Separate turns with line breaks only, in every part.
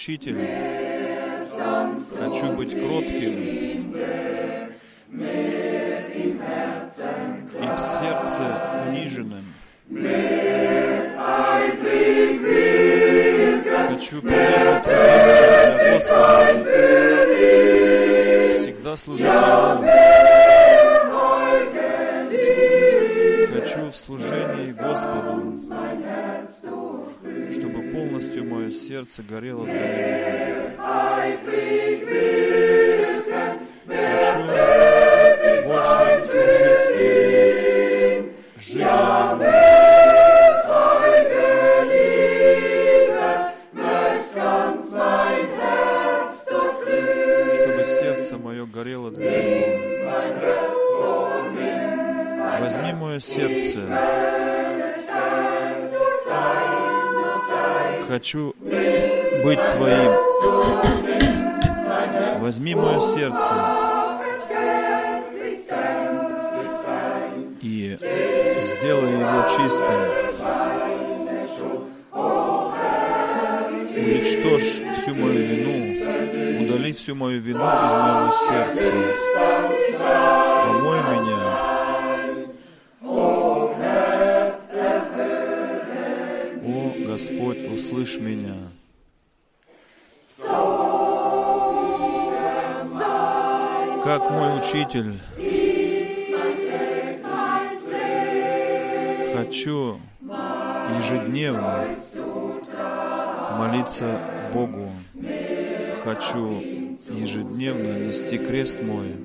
учитель. Хочу быть кротким и в сердце униженным. Хочу прилежно трудиться для Господа, всегда служить. Хочу в служении Господу, полностью мое сердце горело для Него. Хочу быть Твоим. Возьми мое сердце и сделай его чистым. Уничтожь всю мою вину, удали всю мою вину из моего сердца. Омой меня. Услышь меня. Как мой учитель, хочу ежедневно молиться Богу. Хочу ежедневно нести крест мой.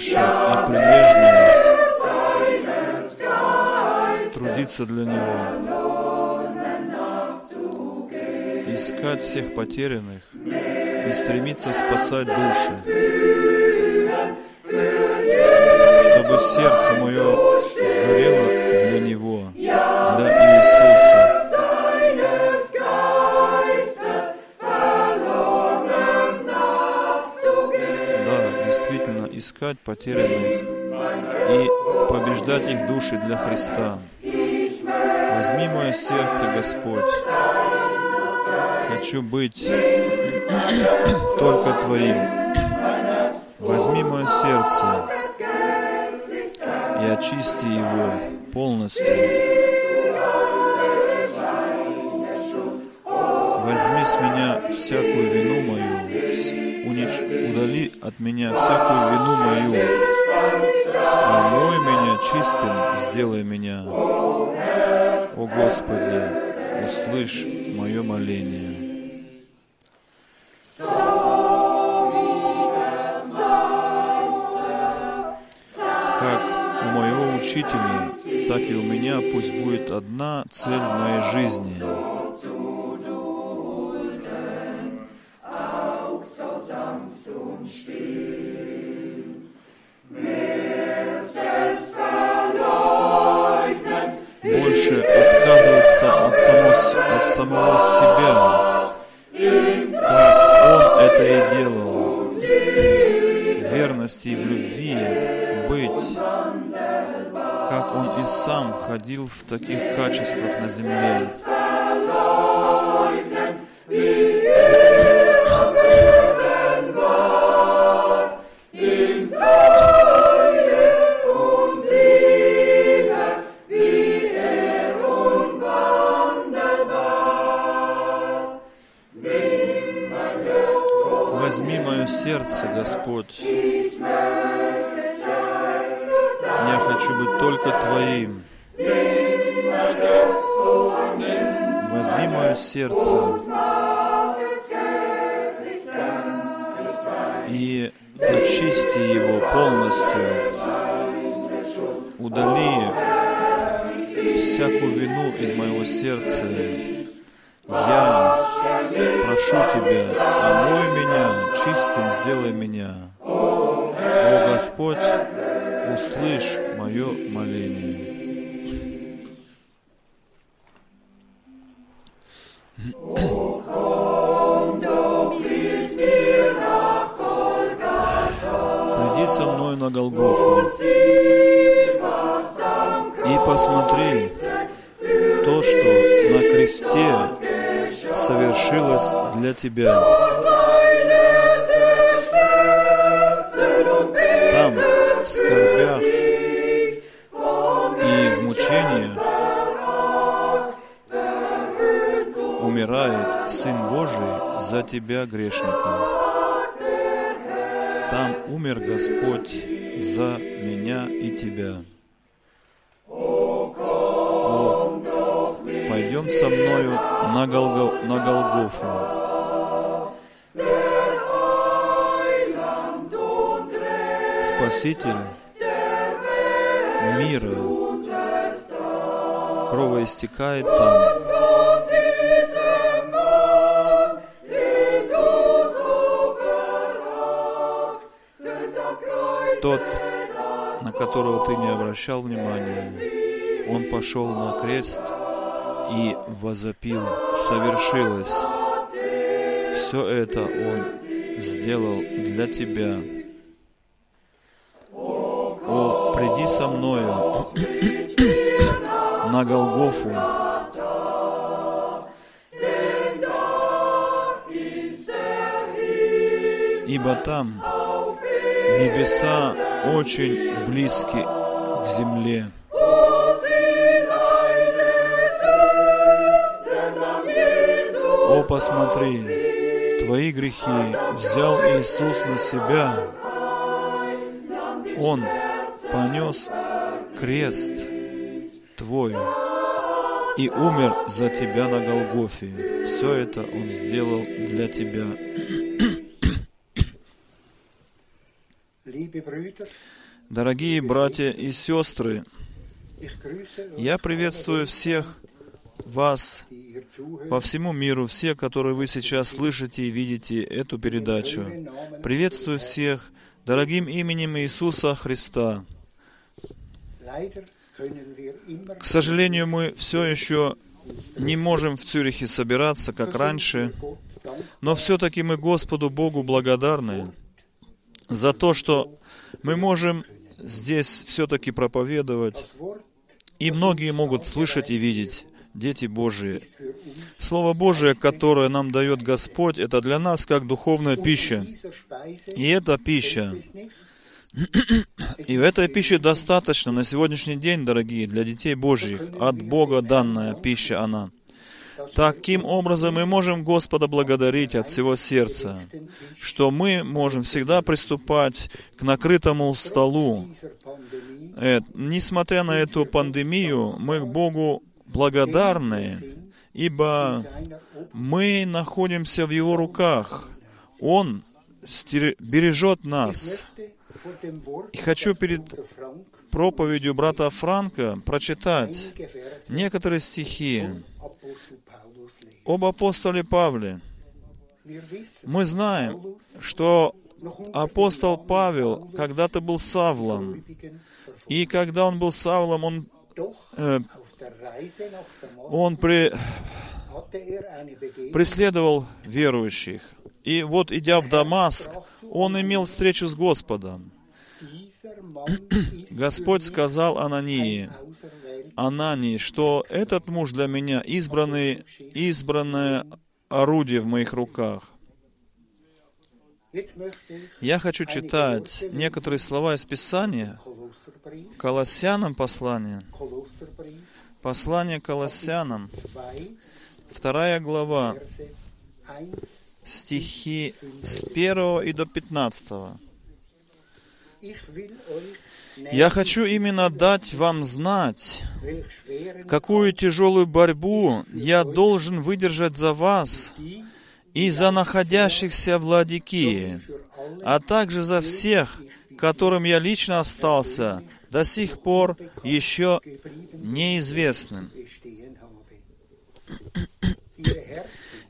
Больше и прилежно трудиться для Него. Искать всех потерянных и стремиться спасать души. Чтобы сердце мое искать потерянных и побеждать их души для Христа. Возьми мое сердце, Господь. Хочу быть только Твоим. Возьми мое сердце и очисти его полностью. Возьми с меня всякую вину мою, унич- удали от меня всякую вину мою, омой меня чистым, сделай меня. О Господи, услышь мое моление. Как у моего учителя, так и у меня пусть будет одна цель в моей жизни. Больше отказываться от, само, от самого себя, как он это и делал. В верности и в любви быть, как он и сам ходил в таких качествах на земле. Из моего сердца. Я прошу Тебя, омой меня, чистым сделай меня. О Господь, услышь мое моление. Приди со мной на Голгофу и посмотри что на кресте совершилось для тебя. Там, в скорбях и в мучениях, умирает Сын Божий за тебя, грешника. Там умер Господь за меня и тебя. На, Голго, на Голгофу. Спаситель мира кровоистекает там. Тот, на которого ты не обращал внимания, он пошел на крест и возопил, совершилось. Все это он сделал для тебя. О, приди со мною на Голгофу, ибо там небеса очень близки к земле. Посмотри, твои грехи взял Иисус на себя. Он понес крест твой и умер за тебя на Голгофе. Все это Он сделал для тебя. Дорогие братья и сестры, я приветствую всех вас по всему миру, все, которые вы сейчас слышите и видите эту передачу. Приветствую всех дорогим именем Иисуса Христа. К сожалению, мы все еще не можем в Цюрихе собираться, как раньше, но все-таки мы Господу Богу благодарны за то, что мы можем здесь все-таки проповедовать, и многие могут слышать и видеть, дети Божии. Слово Божие, которое нам дает Господь, это для нас как духовная пища. И эта пища, и в этой пище достаточно на сегодняшний день, дорогие, для детей Божьих, от Бога данная пища она. Таким образом мы можем Господа благодарить от всего сердца, что мы можем всегда приступать к накрытому столу. Э, несмотря на эту пандемию, мы к Богу благодарны, ибо мы находимся в Его руках. Он бережет нас. И хочу перед проповедью брата Франка прочитать некоторые стихи об апостоле Павле. Мы знаем, что апостол Павел когда-то был Савлом, и когда он был Савлом, он, э, он при, преследовал верующих. И вот, идя в Дамаск, он имел встречу с Господом. Господь сказал Анании, Анании, что этот муж для меня избранный, избранное орудие в моих руках. Я хочу читать некоторые слова из Писания, Колоссянам послание, послание Колоссянам, вторая глава, стихи с 1 и до 15. Я хочу именно дать вам знать, какую тяжелую борьбу я должен выдержать за вас и за находящихся в Ладикии, а также за всех, которым я лично остался, до сих пор еще неизвестным.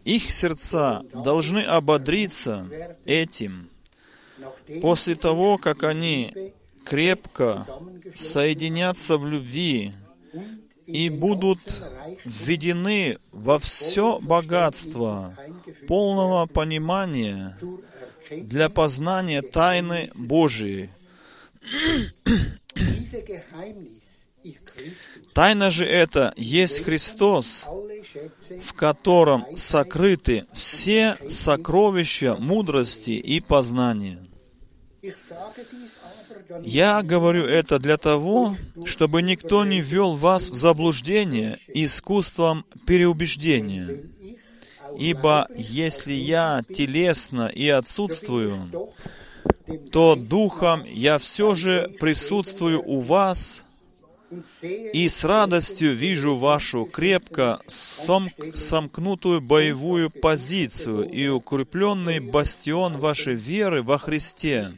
Их сердца должны ободриться этим, после того, как они крепко соединятся в любви и будут введены во все богатство полного понимания для познания тайны Божией, Тайна же это есть Христос, в котором сокрыты все сокровища мудрости и познания. Я говорю это для того, чтобы никто не ввел вас в заблуждение искусством переубеждения. Ибо если я телесно и отсутствую, то духом я все же присутствую у вас и с радостью вижу вашу крепко сом- сомкнутую боевую позицию и укрепленный бастион вашей веры во Христе.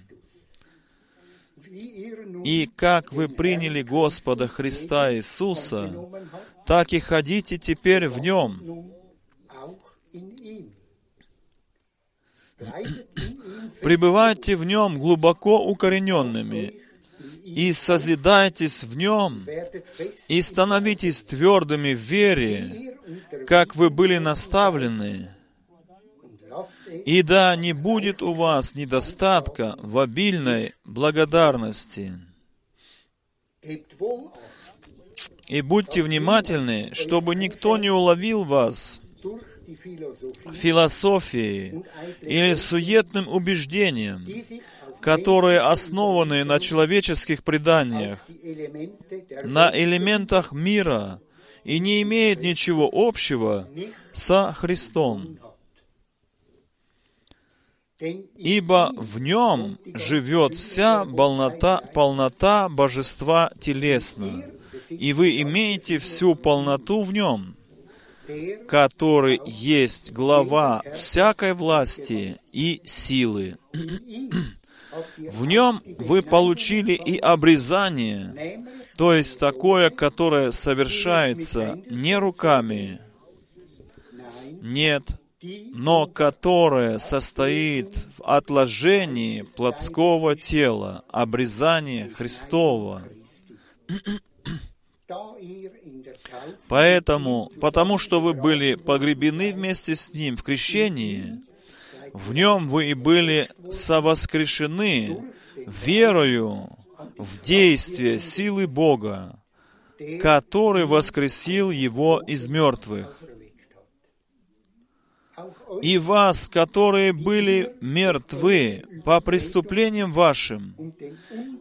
И как вы приняли Господа Христа Иисуса, так и ходите теперь в Нем, пребывайте в Нем глубоко укорененными, и созидайтесь в Нем, и становитесь твердыми в вере, как вы были наставлены, и да не будет у вас недостатка в обильной благодарности. И будьте внимательны, чтобы никто не уловил вас философией или суетным
auf
которые основаны на человеческих преданиях, на элементах мира и не имеют ничего общего со Христом. Ибо в нем живет вся полнота, полнота божества телесно, и вы имеете всю полноту в нем, который есть глава всякой власти и силы. В нем вы получили и обрезание, то есть такое, которое совершается не руками, нет, но которое состоит в отложении плотского тела, обрезании Христова. Поэтому, потому что вы были погребены вместе с Ним в крещении, в Нем вы и были совоскрешены верою в действие силы Бога, который воскресил Его из мертвых. И вас, которые были мертвы по преступлениям вашим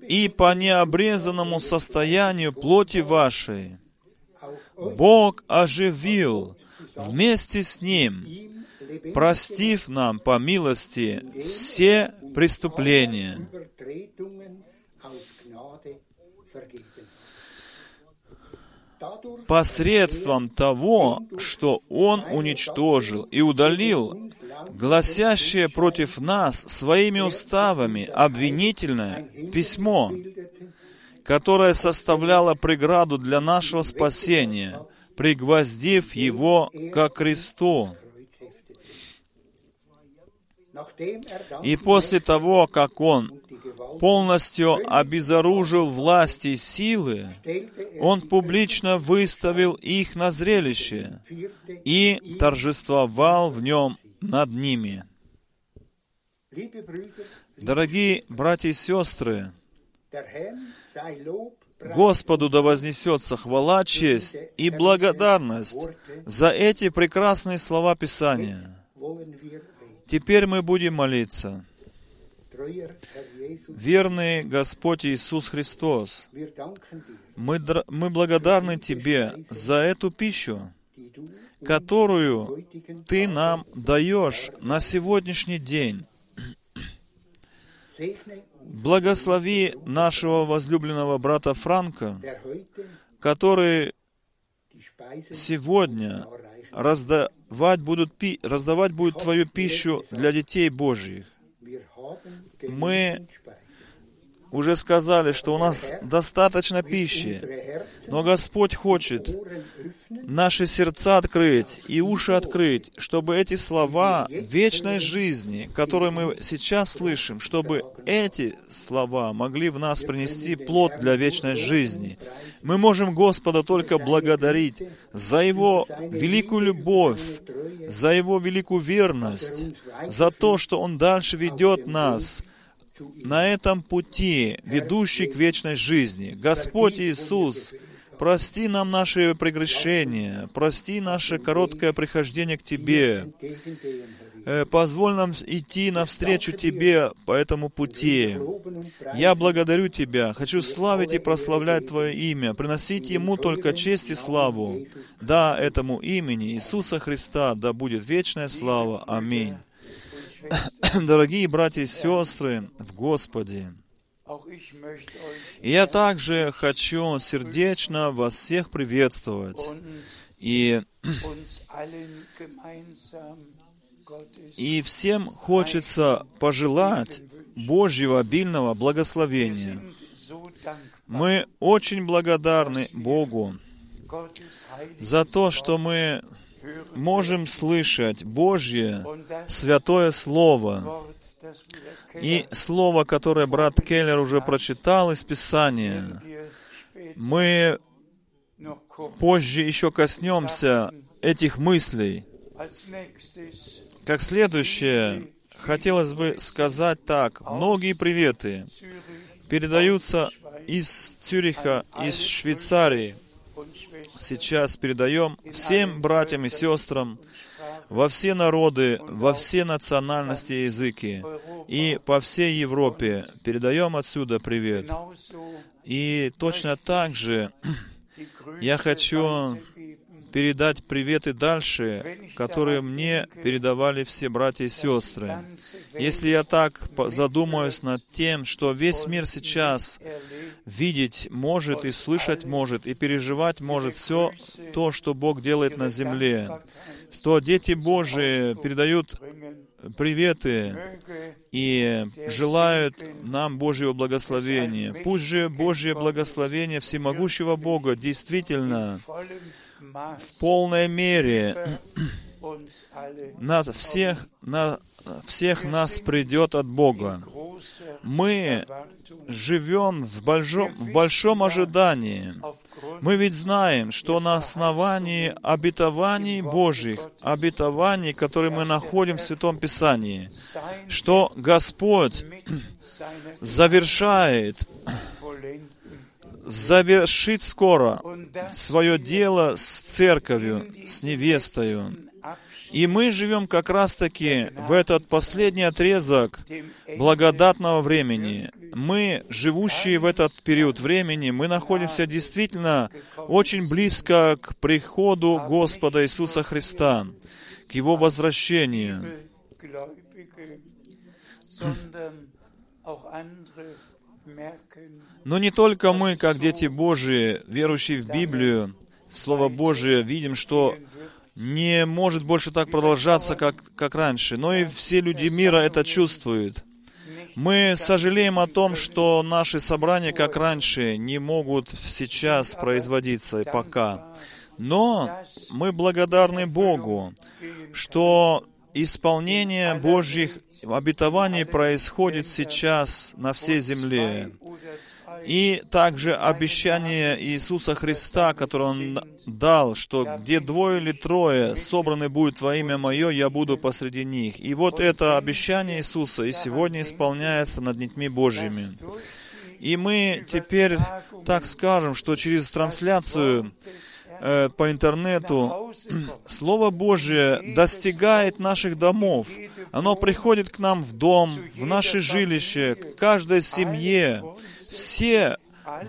и по необрезанному состоянию плоти вашей, Бог оживил вместе с Ним, простив нам по милости все преступления. Посредством того, что Он уничтожил и удалил гласящее против нас своими уставами обвинительное письмо,
bildete,
которое составляло преграду для нашего спасения, пригвоздив его ко кресту. И после того, как Он полностью обезоружил власти и силы, Он публично выставил их на зрелище и торжествовал в нем над ними. Дорогие братья и сестры, Господу да вознесется хвала, честь и благодарность за эти прекрасные слова Писания. Теперь мы будем молиться. Верный Господь Иисус Христос, мы, др- мы благодарны Тебе за эту пищу, которую Ты нам даешь на сегодняшний день. Благослови нашего возлюбленного брата Франка, который сегодня раздавать, будут раздавать будет Твою пищу для детей Божьих. Мы. Уже сказали, что у нас достаточно пищи, но Господь хочет наши сердца открыть и уши открыть, чтобы эти слова вечной жизни, которые мы сейчас слышим, чтобы эти слова могли в нас принести плод для вечной жизни. Мы можем Господа только благодарить за Его великую любовь, за Его великую верность, за то, что Он дальше ведет нас на этом пути, ведущий к вечной жизни. Господь Иисус, прости нам наши прегрешения, прости наше короткое прихождение к Тебе. Э, Позволь нам идти навстречу Тебе по этому пути. Я благодарю Тебя, хочу славить и прославлять Твое имя, приносить Ему только честь и славу. Да, этому имени Иисуса Христа да будет вечная слава. Аминь. Дорогие братья и сестры в Господе, я также хочу сердечно вас всех приветствовать. И, и всем хочется пожелать Божьего обильного благословения. Мы очень благодарны Богу за то, что мы можем слышать Божье святое Слово. И слово, которое брат Келлер уже прочитал из Писания, мы позже еще коснемся этих мыслей. Как следующее, хотелось бы сказать так. Многие приветы передаются из Цюриха, из Швейцарии. Сейчас передаем всем братьям и сестрам во все народы, во все национальности и языки. И по всей Европе передаем отсюда привет. И точно так же Я хочу передать приветы дальше, которые мне передавали все братья и сестры. Если я так задумаюсь над тем, что весь мир сейчас видеть может и слышать может, и переживать может все то, что Бог делает на земле, то дети Божии передают приветы и желают нам Божьего благословения. Пусть же Божье благословение всемогущего Бога действительно в полной мере на всех, на всех нас придет от Бога. Мы живем в большом, в большом ожидании.
aufgrund
Мы ведь знаем, что на основании обетований Божьих, обетований, которые мы находим в Святом Писании, что Господь завершает, завершит скоро свое дело с церковью, с невестою. И мы живем как раз-таки в этот последний отрезок благодатного времени. Мы, живущие в этот период времени, мы находимся действительно очень близко к приходу Господа Иисуса Христа, к Его возвращению. Но не только мы, как дети Божии, верующие в Библию, в Слово Божие, видим, что не может больше так продолжаться, как, как раньше, но и все люди мира это чувствуют. Мы сожалеем о том, что наши собрания, как раньше, не могут сейчас производиться пока. Но мы благодарны Богу, что исполнение Божьих обетований происходит сейчас на всей земле. И также обещание Иисуса Христа, которое Он дал, что где двое или трое собраны будут во имя Мое, я буду посреди них. И вот это обещание Иисуса и сегодня исполняется над детьми Божьими. И мы теперь так скажем, что через трансляцию э, по интернету Слово Божье достигает наших домов. Оно приходит к нам в дом, в наше жилище, к каждой семье. Все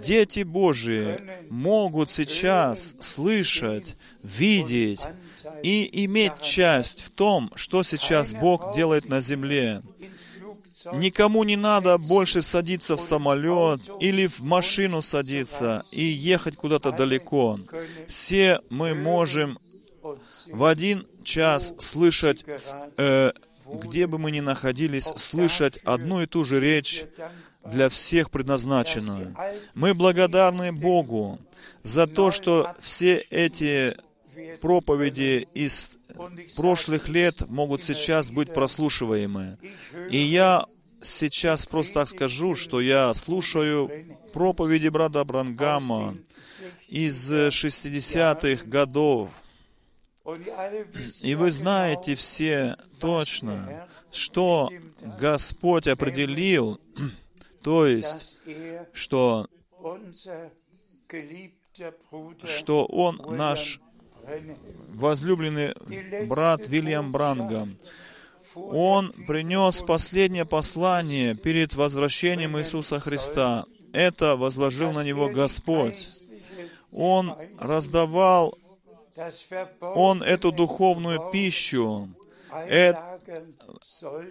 дети Божии могут сейчас слышать, видеть и иметь часть в том, что сейчас Бог делает на земле. Никому не надо больше садиться в самолет или в машину садиться и ехать куда-то далеко. Все мы можем в один час слышать, э, где бы мы ни находились, слышать одну и ту же речь для всех предназначенную. Мы благодарны Богу за то, что все эти проповеди из прошлых лет могут сейчас быть прослушиваемы. И я сейчас просто так скажу, что я слушаю проповеди брата Брангама из 60-х годов. И вы знаете все точно, что Господь определил, то есть, что, что Он наш возлюбленный брат Вильям Бранга. Он принес последнее послание перед возвращением Иисуса Христа. Это возложил на него Господь. Он раздавал, Он эту духовную пищу э-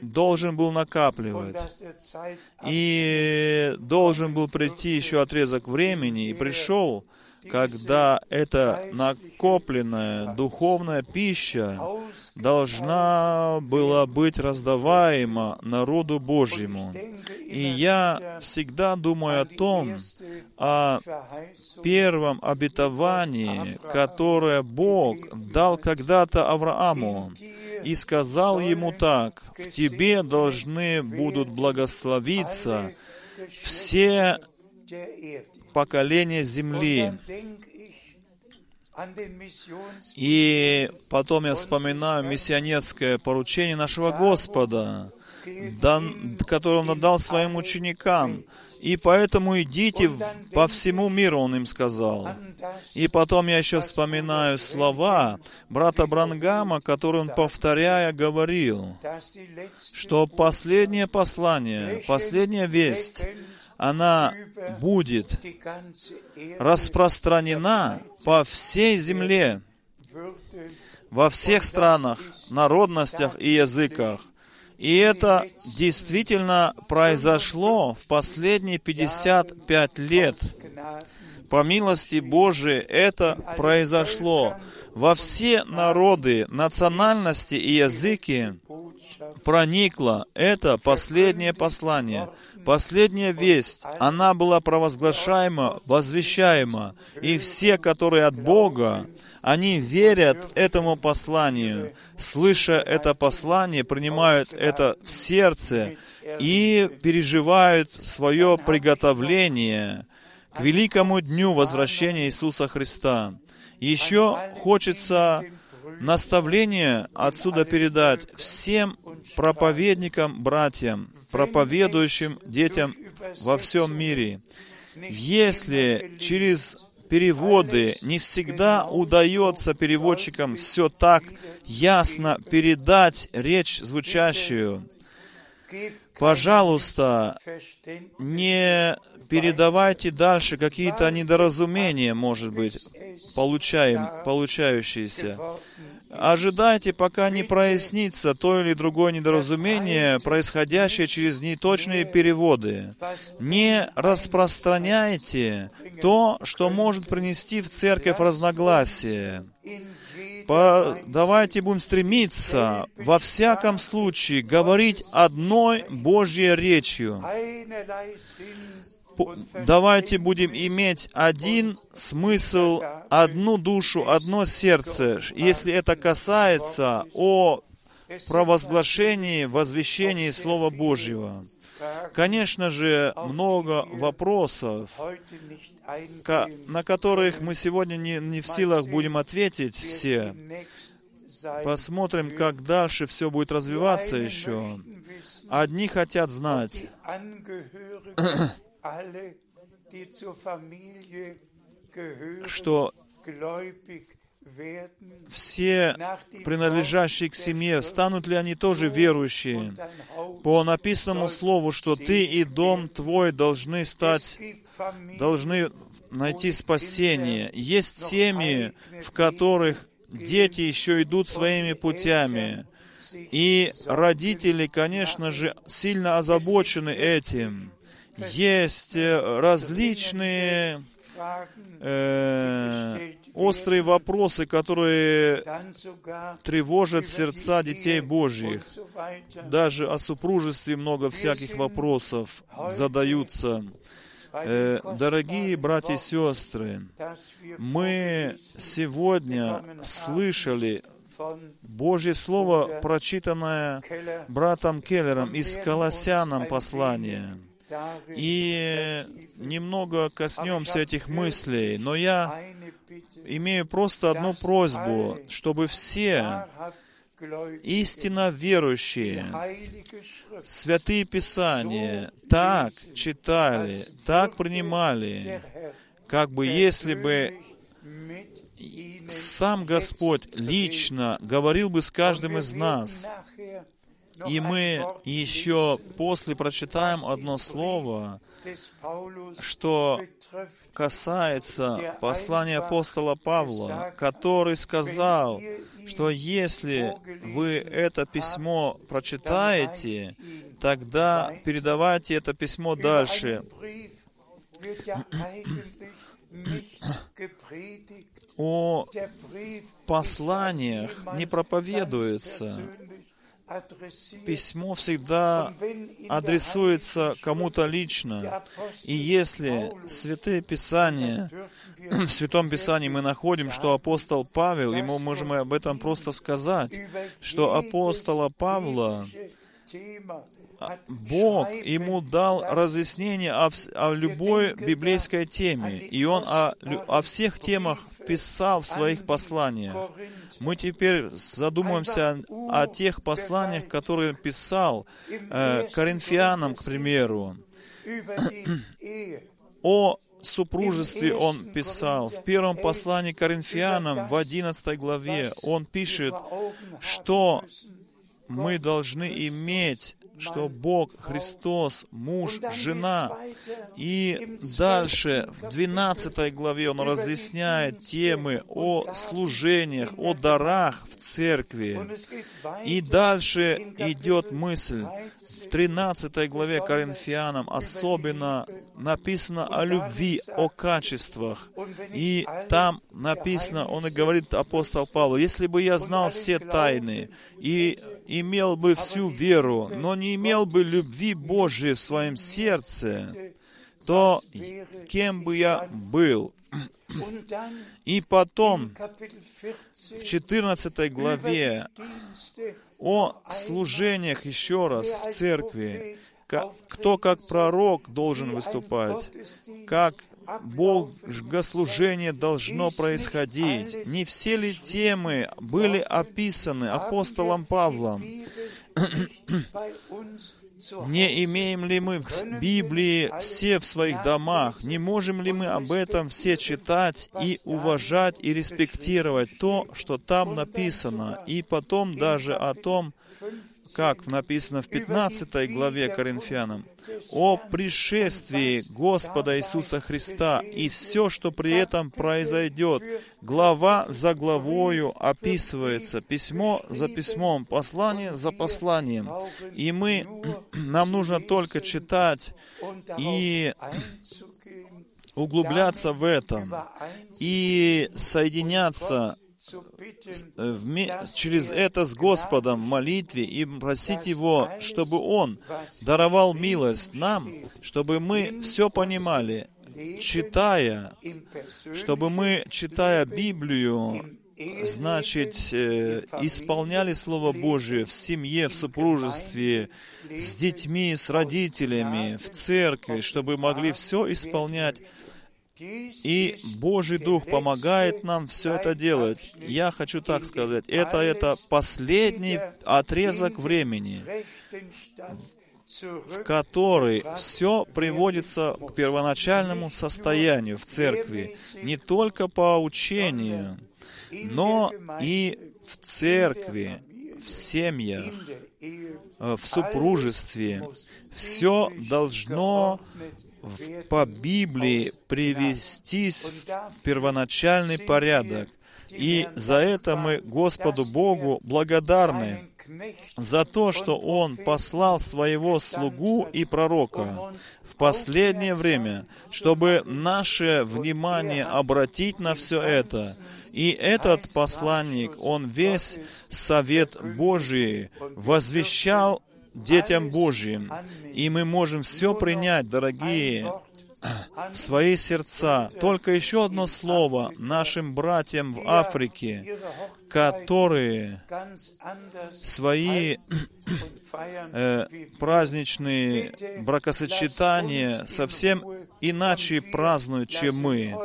должен был накапливать. И должен был прийти еще отрезок времени, и пришел, когда эта накопленная духовная пища должна была быть раздаваема народу Божьему. И я всегда думаю о том, о первом обетовании, которое Бог дал когда-то Аврааму, и сказал ему так, «В тебе должны будут благословиться все поколения земли». И потом я вспоминаю миссионерское поручение нашего Господа, которое Он дал своим ученикам. И поэтому идите по всему миру, Он им сказал. И потом я еще вспоминаю слова брата Брангама, которые он, повторяя, говорил, что последнее послание, последняя весть, она будет распространена по всей земле, во всех странах, народностях и языках. И это действительно произошло в последние 55 лет. По милости Божией это произошло. Во все народы, национальности и языки проникло это последнее послание – Последняя весть, она была провозглашаема, возвещаема, и все, которые от Бога, они верят этому посланию, слыша это послание, принимают это в сердце и переживают свое приготовление к великому дню возвращения Иисуса Христа. Еще хочется наставление отсюда передать всем проповедникам, братьям, проповедующим детям во всем мире. Если через переводы не всегда удается переводчикам все так ясно передать речь звучащую, пожалуйста, не передавайте дальше какие-то недоразумения, может быть, получаем, получающиеся. Ожидайте, пока не прояснится то или другое недоразумение, происходящее через неточные переводы. Не распространяйте то, что может принести в церковь разногласие. По, давайте будем стремиться во всяком случае говорить одной Божьей речью давайте будем иметь один смысл, одну душу, одно сердце, если это касается о провозглашении, возвещении Слова Божьего. Конечно же, много вопросов, на которых мы сегодня не, не в силах будем ответить все. Посмотрим, как дальше все будет развиваться еще. Одни хотят знать, что все принадлежащие к семье, станут ли они тоже верующие? По написанному слову, что ты и дом твой должны стать, должны найти спасение. Есть семьи, в которых дети еще идут своими путями. И родители, конечно же, сильно озабочены этим есть э, различные э, острые вопросы, которые тревожат сердца детей Божьих. Даже о супружестве много всяких вопросов задаются. Э, дорогие братья и сестры, мы сегодня слышали Божье Слово, прочитанное братом Келлером из Колоссянам послания – и немного коснемся этих мыслей, но я имею просто одну просьбу, чтобы все, истинно верующие, святые Писания так читали, так принимали, как бы если бы сам Господь лично говорил бы с каждым из нас, и мы еще после прочитаем одно слово, что касается послания апостола Павла, который сказал, что если вы это письмо прочитаете, тогда передавайте это письмо дальше. О посланиях не проповедуется. Письмо всегда адресуется кому-то лично. И если Святые Писания, в Святом Писании мы находим, что апостол Павел, мы можем об этом просто сказать, что апостола Павла Бог ему дал разъяснение о, о любой библейской теме, и он о, о всех темах писал в своих посланиях. Мы теперь задумаемся о, тех посланиях, которые писал э, Коринфянам, к примеру. О супружестве он писал. В первом послании Коринфянам, в 11 главе, он пишет, что мы должны иметь, что Бог, Христос, муж, жена. И дальше, в 12 главе, он разъясняет темы о служениях, о дарах в церкви. И дальше идет мысль. В 13 главе Коринфянам особенно написано о любви, о качествах. И там написано, он и говорит, апостол Павел, если бы я знал все тайны и имел бы всю веру, но не имел бы любви Божьей в своем сердце, то кем бы я был? И потом, в 14 главе, о служениях еще раз в церкви, кто как пророк должен выступать, как богослужение должно происходить. Не все ли темы были описаны апостолом Павлом? Не имеем ли мы в Библии все в своих домах? Не можем ли мы об этом все читать и уважать и респектировать то, что там написано? И потом даже о том, как написано в 15 главе Коринфянам, о пришествии Господа Иисуса Христа и все, что при этом произойдет. Глава за главою описывается, письмо за письмом, послание за посланием. И мы, нам нужно только читать и углубляться в этом, и соединяться через это с Господом в молитве и просить Его, чтобы Он даровал милость нам, чтобы мы все понимали, читая, чтобы мы, читая Библию, значит, э, исполняли Слово Божие в семье, в супружестве, с детьми, с родителями, в церкви, чтобы могли все исполнять и Божий Дух помогает нам все это делать. Я хочу так сказать, это, это последний отрезок времени, в который все приводится к первоначальному состоянию в церкви, не только по учению, но и в церкви, в семьях, э, в супружестве. Все должно в- по Библии привестись в первоначальный порядок. И за это мы Господу Богу благодарны, за то, что Он послал своего слугу и пророка в последнее время, чтобы наше внимание обратить на все это. И этот посланник, он весь совет Божий возвещал детям Божьим. И мы можем все принять, дорогие, в свои сердца. Только еще одно слово нашим братьям в Африке, которые свои э, праздничные бракосочетания совсем иначе празднуют, чем мы.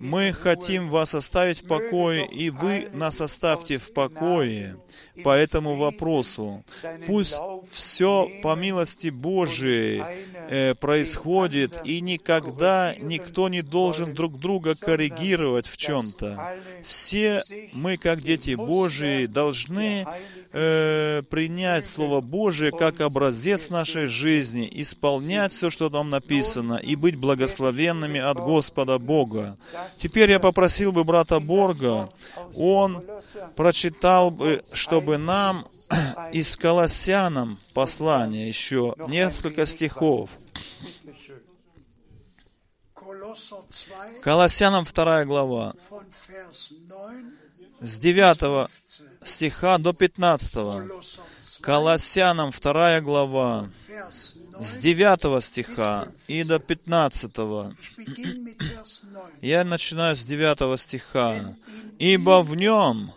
Мы хотим вас оставить в покое, и вы нас оставьте в покое по этому вопросу. Пусть все по милости Божией э, происходит, и никогда никто не должен друг друга коррегировать в чем-то. Все мы, как дети Божии, должны э, принять Слово Божие как образец нашей жизни, исполнять все, что там написано, и быть благословенными от Господа Бога. Теперь я попросил бы брата Борга, он прочитал бы, чтобы нам из Колоссянам послание еще несколько стихов.
Kolosser 2
Колоссянам 2 глава,
von Vers 9
с 9 стиха до 15.
Kolosser 2
Колоссянам 2 глава,
Vers 9
с 9 стиха и до 15.
Ich beginne mit Vers 9
Я начинаю с 9 стиха. «Ибо в нем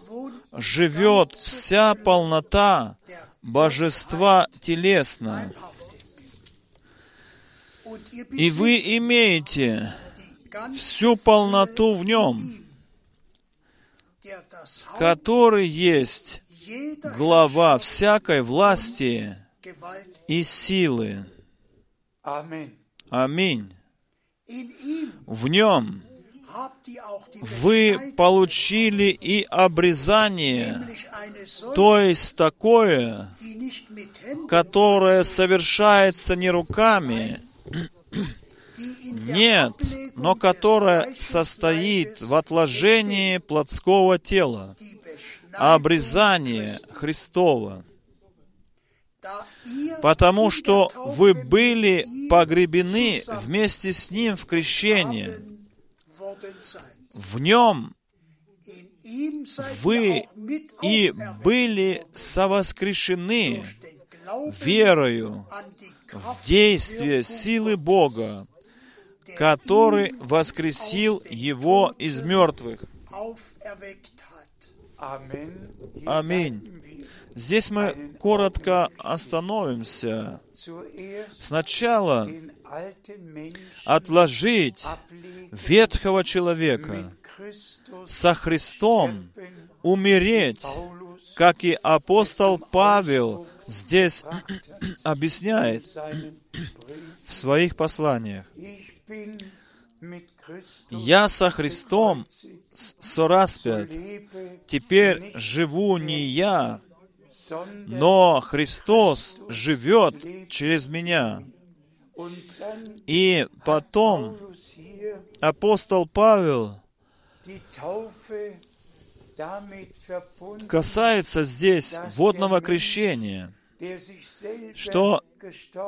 живет вся полнота божества телесно,
leibhaftig und ihr
и вы имеете всю полноту в нем, который есть глава всякой власти и силы. Аминь. В нем вы получили и обрезание, то есть такое, которое совершается не руками, нет, но которое состоит в отложении плотского тела, обрезание Христова, потому что вы были погребены вместе с Ним в крещении. В Нем вы и были совоскрешены верою в действие силы Бога, который воскресил Его из мертвых. Аминь. Здесь мы коротко остановимся. Сначала отложить ветхого человека со Христом, умереть, как и апостол Павел здесь объясняет в своих посланиях. Я со Христом сораспят. Теперь живу не я, но Христос живет через меня. И потом апостол Павел касается здесь водного крещения, что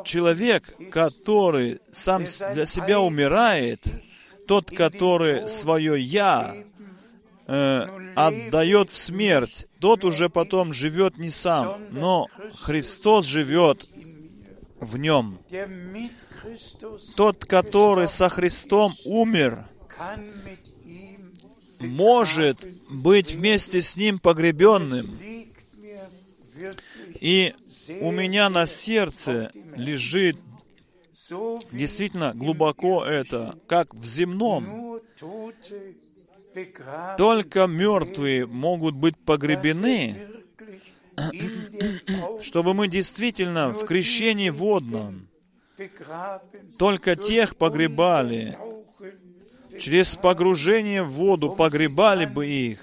человек, который сам для себя умирает, тот, который свое «я» э, отдает в смерть, тот уже потом живет не сам, но Христос живет в нем. Тот, который со Христом умер, может быть вместе с Ним погребенным. И у меня на сердце лежит действительно глубоко это, как в земном. Только мертвые могут быть погребены, чтобы мы действительно в крещении водном только тех погребали, через погружение в воду погребали бы их,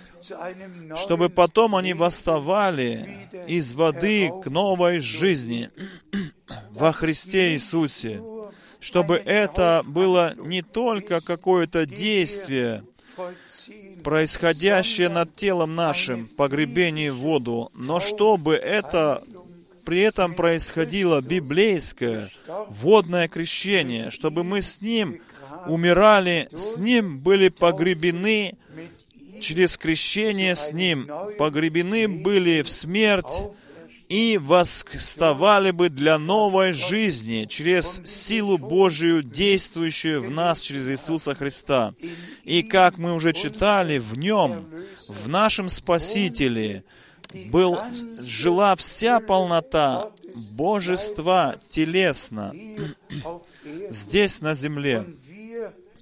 чтобы потом они восставали из воды к новой жизни во Христе Иисусе, чтобы это было не только какое-то действие, происходящее над телом нашим, погребение в воду, но чтобы это при этом происходило библейское водное крещение, чтобы мы с Ним умирали, с Ним были погребены через крещение с Ним, погребены были в смерть и восставали бы для новой жизни через силу Божию, действующую в нас через Иисуса Христа. И как мы уже читали, в Нем, в нашем Спасителе, был, жила вся полнота Божества телесно здесь, на земле.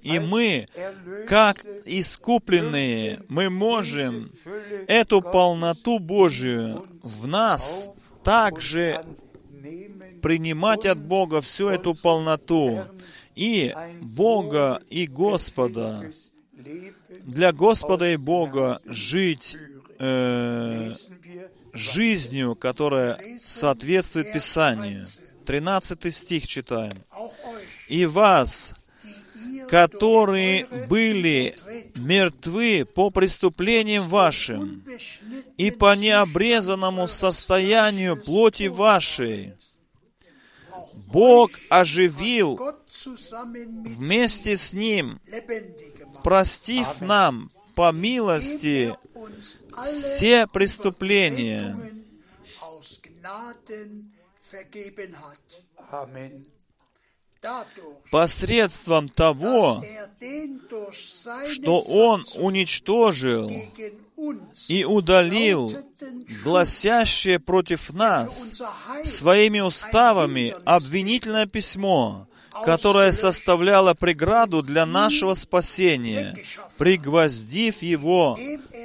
И мы, как искупленные, мы можем эту полноту Божию в нас также принимать от Бога всю эту полноту и Бога и Господа, для Господа и Бога жить э, жизнью, которая соответствует Писанию. 13 стих читаем. «И вас, которые были мертвы по преступлениям вашим и по необрезанному состоянию плоти вашей, Бог оживил вместе с Ним, простив нам по милости все преступления,
Übertretungen
посредством того, что Он уничтожил и удалил гласящее против нас своими уставами обвинительное письмо, которое составляло преграду для нашего спасения, пригвоздив его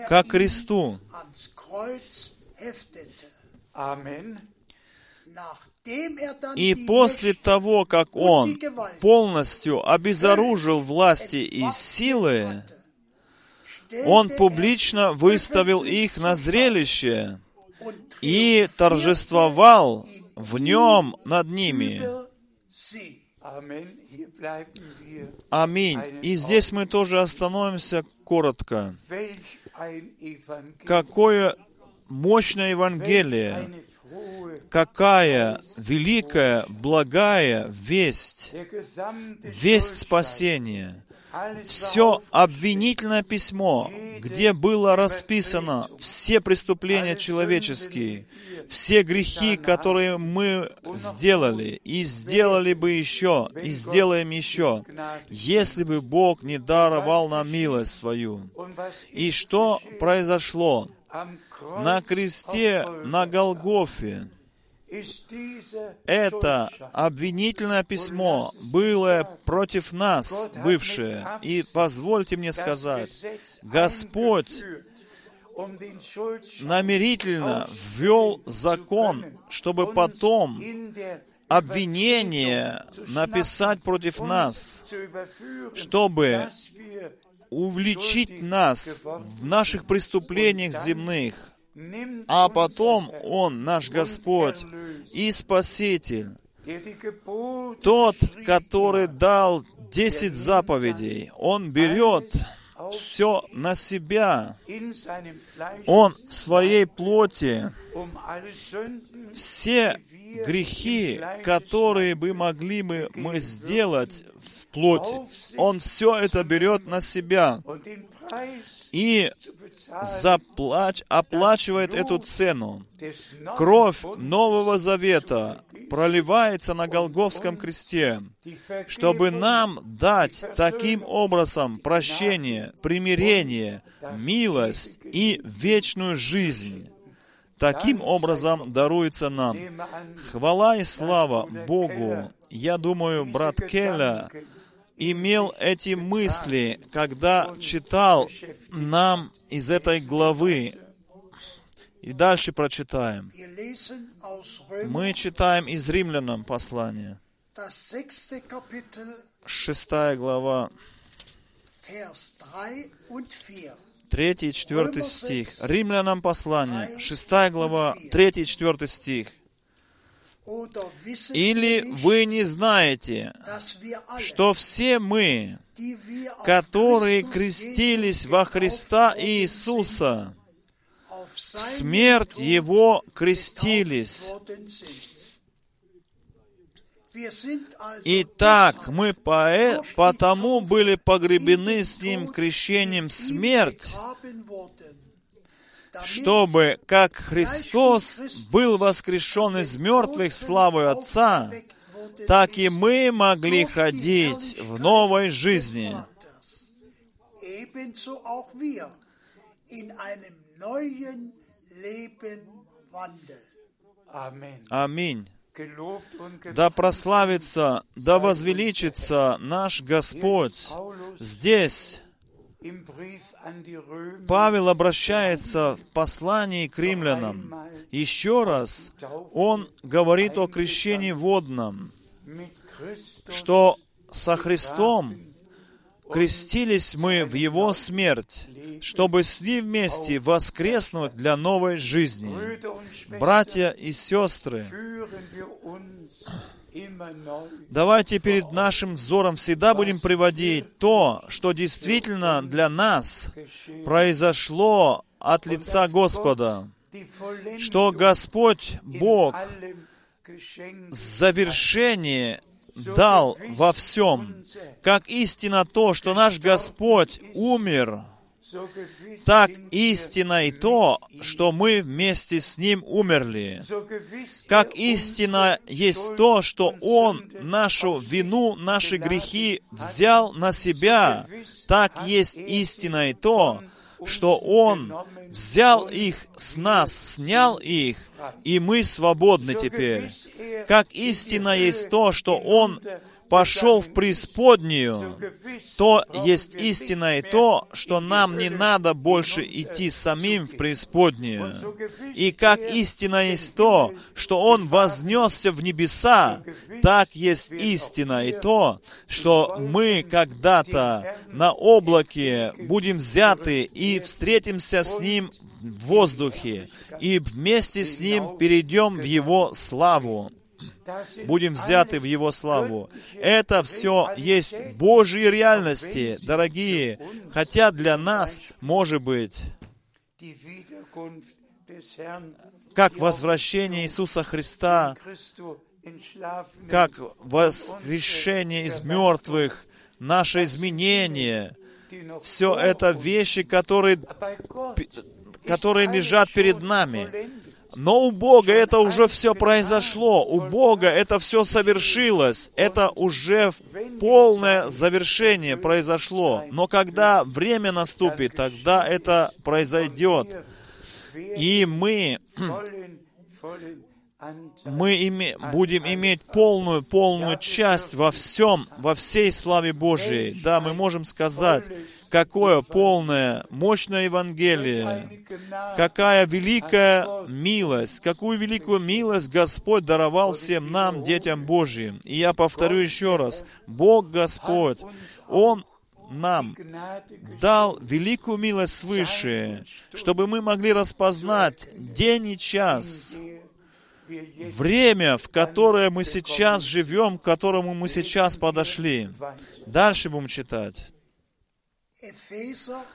ко кресту.
ans
И после того, как Он полностью обезоружил власти и силы, Он публично выставил их на зрелище и торжествовал в нем над ними. Аминь. И здесь мы тоже остановимся коротко. Какое мощное Евангелие. Какая великая, благая весть, весть спасения. Все обвинительное письмо, где было расписано все преступления человеческие, все грехи, которые мы сделали, и сделали бы еще, и сделаем еще, если бы Бог не даровал нам милость свою. И что произошло? На кресте, на Голгофе, это обвинительное письмо было против нас, бывшее. И позвольте мне сказать, Господь намерительно ввел закон, чтобы потом обвинение написать против нас, чтобы увлечить нас в наших преступлениях земных. А потом Он, наш Господь и Спаситель, тот, который дал десять заповедей, Он берет все на себя. Он в своей плоти все грехи, которые бы могли бы мы сделать в плоти, Он все это берет на себя и заплач, оплачивает эту цену. Кровь Нового Завета проливается на Голговском кресте, чтобы нам дать таким образом прощение, примирение, милость и вечную жизнь. Таким образом даруется нам. Хвала и слава Богу. Я думаю, брат Келля имел эти мысли, когда читал нам из этой главы. И дальше прочитаем. Мы читаем из Римлянам послание. Шестая глава,
Vers 3 und 4.
третий и четвертый стих. Римлянам послание, шестая глава, третий и четвертый стих. Или вы не знаете, что все мы, которые крестились во Христа Иисуса, в смерть Его крестились. Итак, мы поэ- потому были погребены с Ним крещением смерть, чтобы, как Христос был воскрешен из мертвых славой Отца, так и мы могли ходить в новой жизни. Аминь. Да прославится, да возвеличится наш Господь. Здесь Павел обращается в послании к римлянам. Еще раз он говорит о крещении водном, что со Христом крестились мы в Его смерть, чтобы с Ним вместе воскреснуть для новой жизни. Братья и сестры, давайте перед нашим взором всегда будем приводить то, что действительно для нас произошло от лица Господа, что Господь Бог завершение дал во всем, как истина то, что наш Господь умер, так истина и то, что мы вместе с Ним умерли. Как истина есть то, что Он нашу вину, наши грехи взял на себя, так есть истина и то, что Он взял их с нас, снял их, и мы свободны теперь. Как истина есть то, что Он пошел в преисподнюю, то есть истина и то, что нам не надо больше идти самим в преисподнюю. И как истина есть то, что Он вознесся в небеса, так есть истина и то, что мы когда-то на облаке будем взяты и встретимся с Ним в воздухе, и вместе с Ним перейдем в Его славу будем взяты в Его славу. Это все есть Божьи реальности, дорогие, хотя для нас, может быть, как возвращение Иисуса Христа, как воскрешение из мертвых, наше изменение, все это вещи, которые, которые лежат перед нами. Но у Бога это уже все произошло, у Бога это все совершилось, это уже полное завершение произошло. Но когда время наступит, тогда это произойдет. И мы, мы име- будем иметь полную, полную часть во всем, во всей славе Божией. Да, мы можем сказать, какое полное, мощное Евангелие, Какая великая милость, какую великую милость Господь даровал всем нам, детям Божьим. И я повторю еще раз, Бог Господь, Он нам дал великую милость свыше, чтобы мы могли распознать день и час, время, в которое мы сейчас живем, к которому мы сейчас подошли. Дальше будем читать.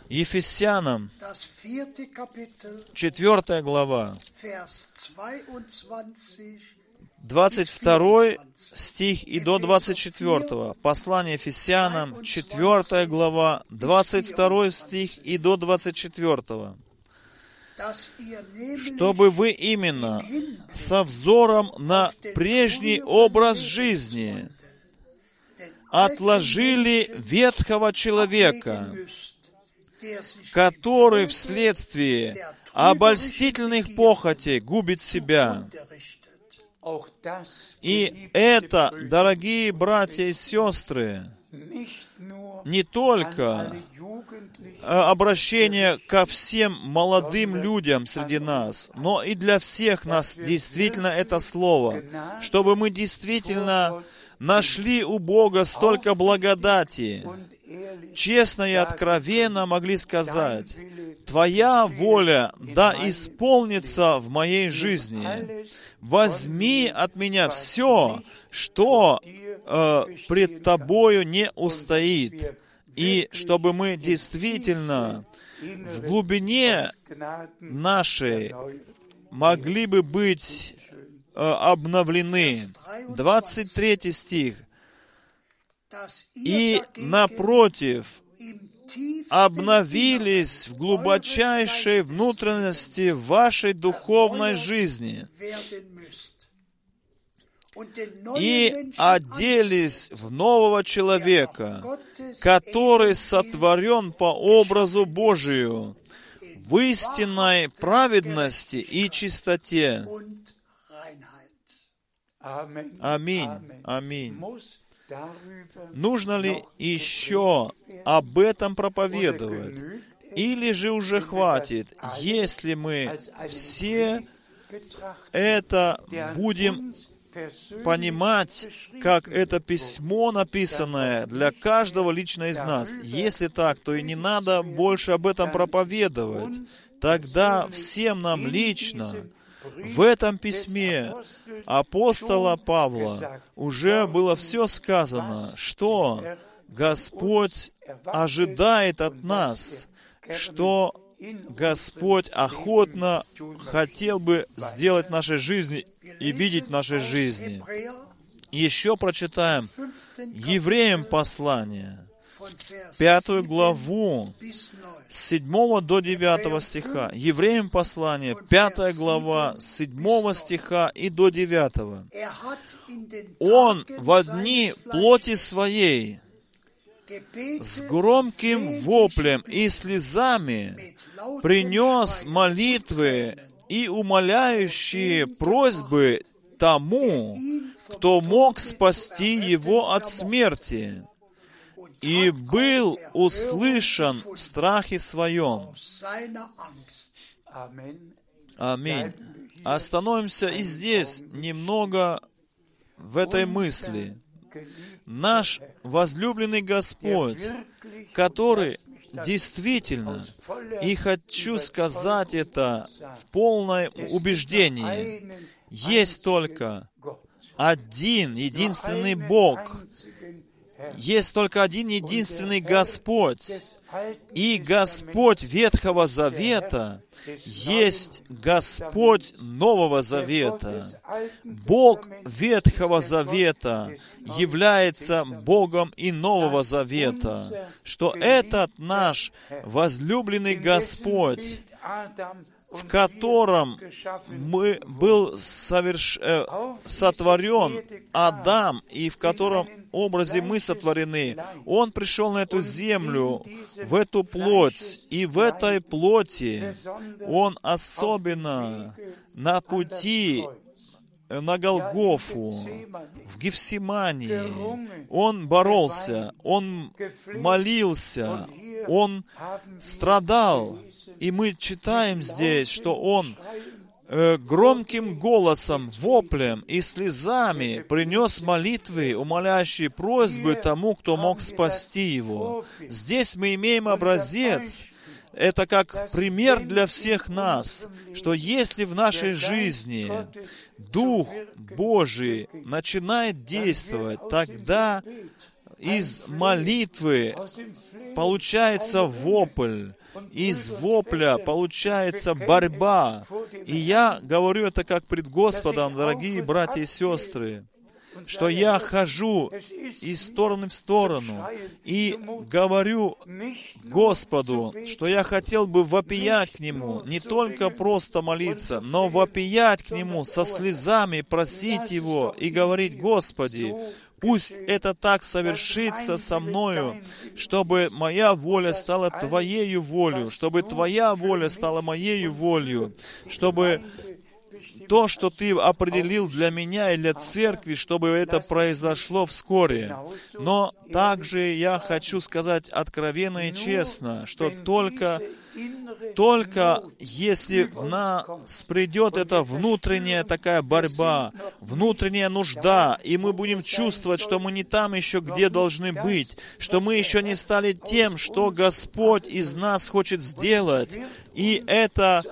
Ефесянам,
das vierte Kapitel,
4 глава,
Vers 22
22 стих и до 24. Послание Ефесянам, 4 глава, 22 стих и до 24.
dass ihr nämlich
Чтобы вы именно со взором на прежний образ жизни отложили ветхого человека, который вследствие обольстительных похотей губит себя. И это, дорогие братья и сестры, не только э, обращение ко всем молодым людям среди нас, но и для всех нас действительно это слово, чтобы мы действительно нашли у Бога столько благодати, честно и откровенно могли сказать, Твоя воля да исполнится в моей жизни. Возьми от меня все, что э, пред Тобою не устоит. И чтобы мы действительно в глубине нашей могли бы быть обновлены. 23 стих. И напротив, обновились в глубочайшей внутренности вашей духовной жизни и оделись в нового человека, который сотворен по образу Божию, в истинной праведности и чистоте. Аминь. Аминь. Нужно ли еще об этом проповедовать? Или же уже хватит, если мы все это будем понимать, как это письмо, написанное для каждого лично из нас. Если так, то и не надо больше об этом проповедовать. Тогда всем нам лично в этом письме апостола Павла уже было все сказано, что Господь ожидает от нас, что Господь охотно хотел бы сделать нашей жизни и видеть нашей жизни. Еще прочитаем
15
Евреям послание, пятую
7
главу,
bis 9.
с 7 до 9 стиха. Евреям послание, пятая глава, с 7 стиха и до 9.
Er
Он в одни плоти своей с громким воплем и слезами принес молитвы и умоляющие просьбы тому, кто мог спасти его от смерти, и был услышан в страхе своем. Аминь. Остановимся и здесь немного в этой мысли. Наш возлюбленный Господь, который действительно, и хочу сказать это в полном убеждении, есть только один единственный Бог, есть только один единственный Господь, и Господь Ветхого Завета. есть Господь Нового Завета. Бог Ветхого Завета является Богом и Нового Завета, что этот наш возлюбленный Господь, в котором мы был соверш... э, сотворен Адам, и в котором образе мы сотворены. Он пришел на эту землю, в эту плоть, и в этой плоти Он особенно на пути на Голгофу, в Гефсимании. Он боролся, он молился, он страдал. И мы читаем здесь, что он э, громким голосом, воплем и слезами принес молитвы, умоляющие просьбы тому, кто мог спасти его. Здесь мы имеем образец, это как пример для всех нас, что если в нашей жизни Дух Божий начинает действовать, тогда из молитвы получается вопль, из вопля получается борьба. И я говорю это как пред Господом, дорогие братья и сестры, что я хожу из стороны в сторону и говорю Господу, что я хотел бы вопиять к Нему, не только просто молиться, но вопиять к Нему со слезами, просить Его и говорить, Господи, Пусть это так совершится со мною, чтобы моя воля стала Твоею волю, чтобы Твоя воля стала моею волью, чтобы то, что Ты определил для меня и для церкви, чтобы это произошло вскоре. Но также я хочу сказать откровенно и честно, что только только если в нас придет эта внутренняя такая борьба, внутренняя нужда, и мы будем чувствовать, что мы не там еще, где должны быть, что мы еще не стали тем, что Господь из нас хочет сделать, и это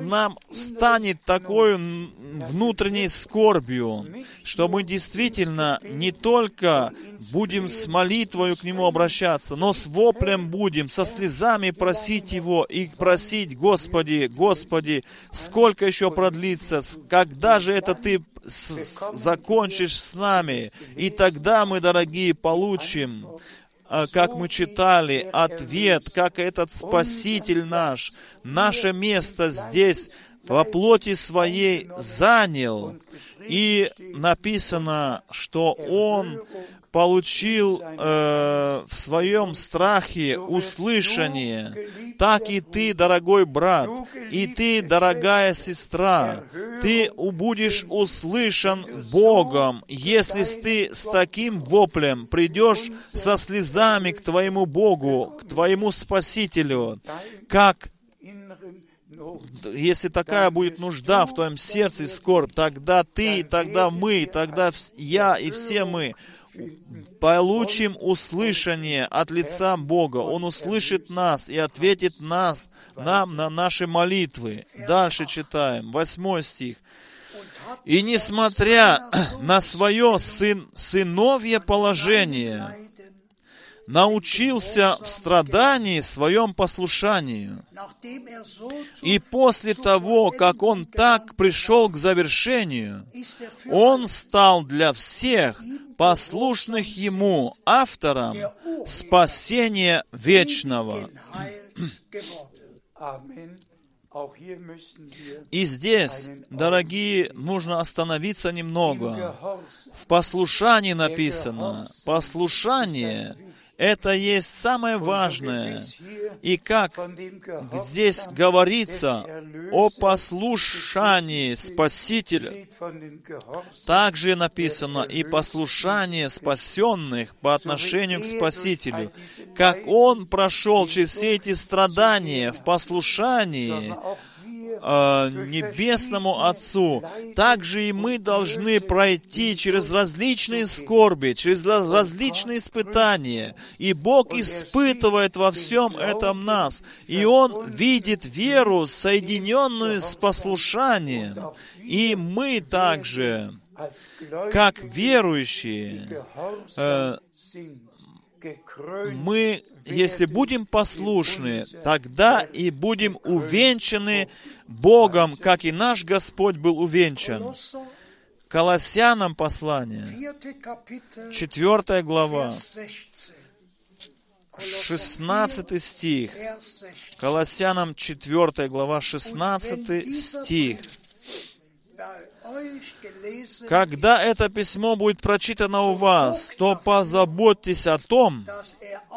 нам станет такой внутренней скорбью, что мы действительно не только будем с молитвою к Нему обращаться, но с воплем будем, со слезами просить Его и просить, Господи, Господи, сколько еще продлится, когда же это Ты закончишь с нами, и тогда мы, дорогие, получим как мы читали, ответ, как этот Спаситель наш, наше место здесь во плоти своей занял И написано, что он получил э, в своем страхе услышание. Так и ты, дорогой брат, и ты, дорогая сестра, ты будешь услышан Богом, если ты с таким воплем придешь со слезами к твоему Богу, к твоему Спасителю, как если такая будет нужда в твоем сердце и скорбь, тогда ты, тогда мы, тогда я и все мы. получим услышание от лица Бога. Он услышит нас и ответит нас, нам на наши молитвы. Дальше читаем, восьмой стих. «И несмотря на свое сын, сыновье положение, научился в страдании своем послушанию. И после того, как он так пришел к завершению, он стал для всех послушных ему автором спасения вечного. И здесь, дорогие, нужно остановиться немного. В послушании написано, послушание это есть самое важное. И как здесь говорится о послушании Спасителя, также написано и послушание спасенных по отношению к Спасителю. Как Он прошел через все эти страдания в послушании, э, Небесному Отцу, также и мы должны пройти через различные скорби, через различные испытания. И Бог испытывает во всем этом нас. И Он видит веру, соединенную с послушанием. И мы также, как верующие, э, мы, если будем послушны, тогда и будем увенчаны Богом, как и наш Господь был увенчан. Колоссянам послание, 4 глава, 16 стих. Колоссянам 4 глава, 16 стих. Когда это письмо будет прочитано у вас, то позаботьтесь о том,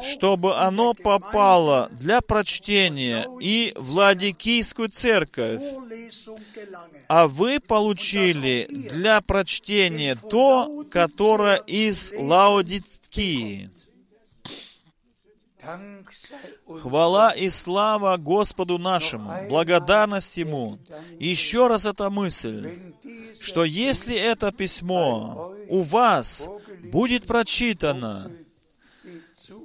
чтобы оно попало для прочтения и в Ладикийскую церковь, а вы получили для прочтения то, которое из Лаодикии. Хвала и слава Господу нашему, благодарность Ему. Еще раз эта мысль, что если это письмо у вас будет прочитано,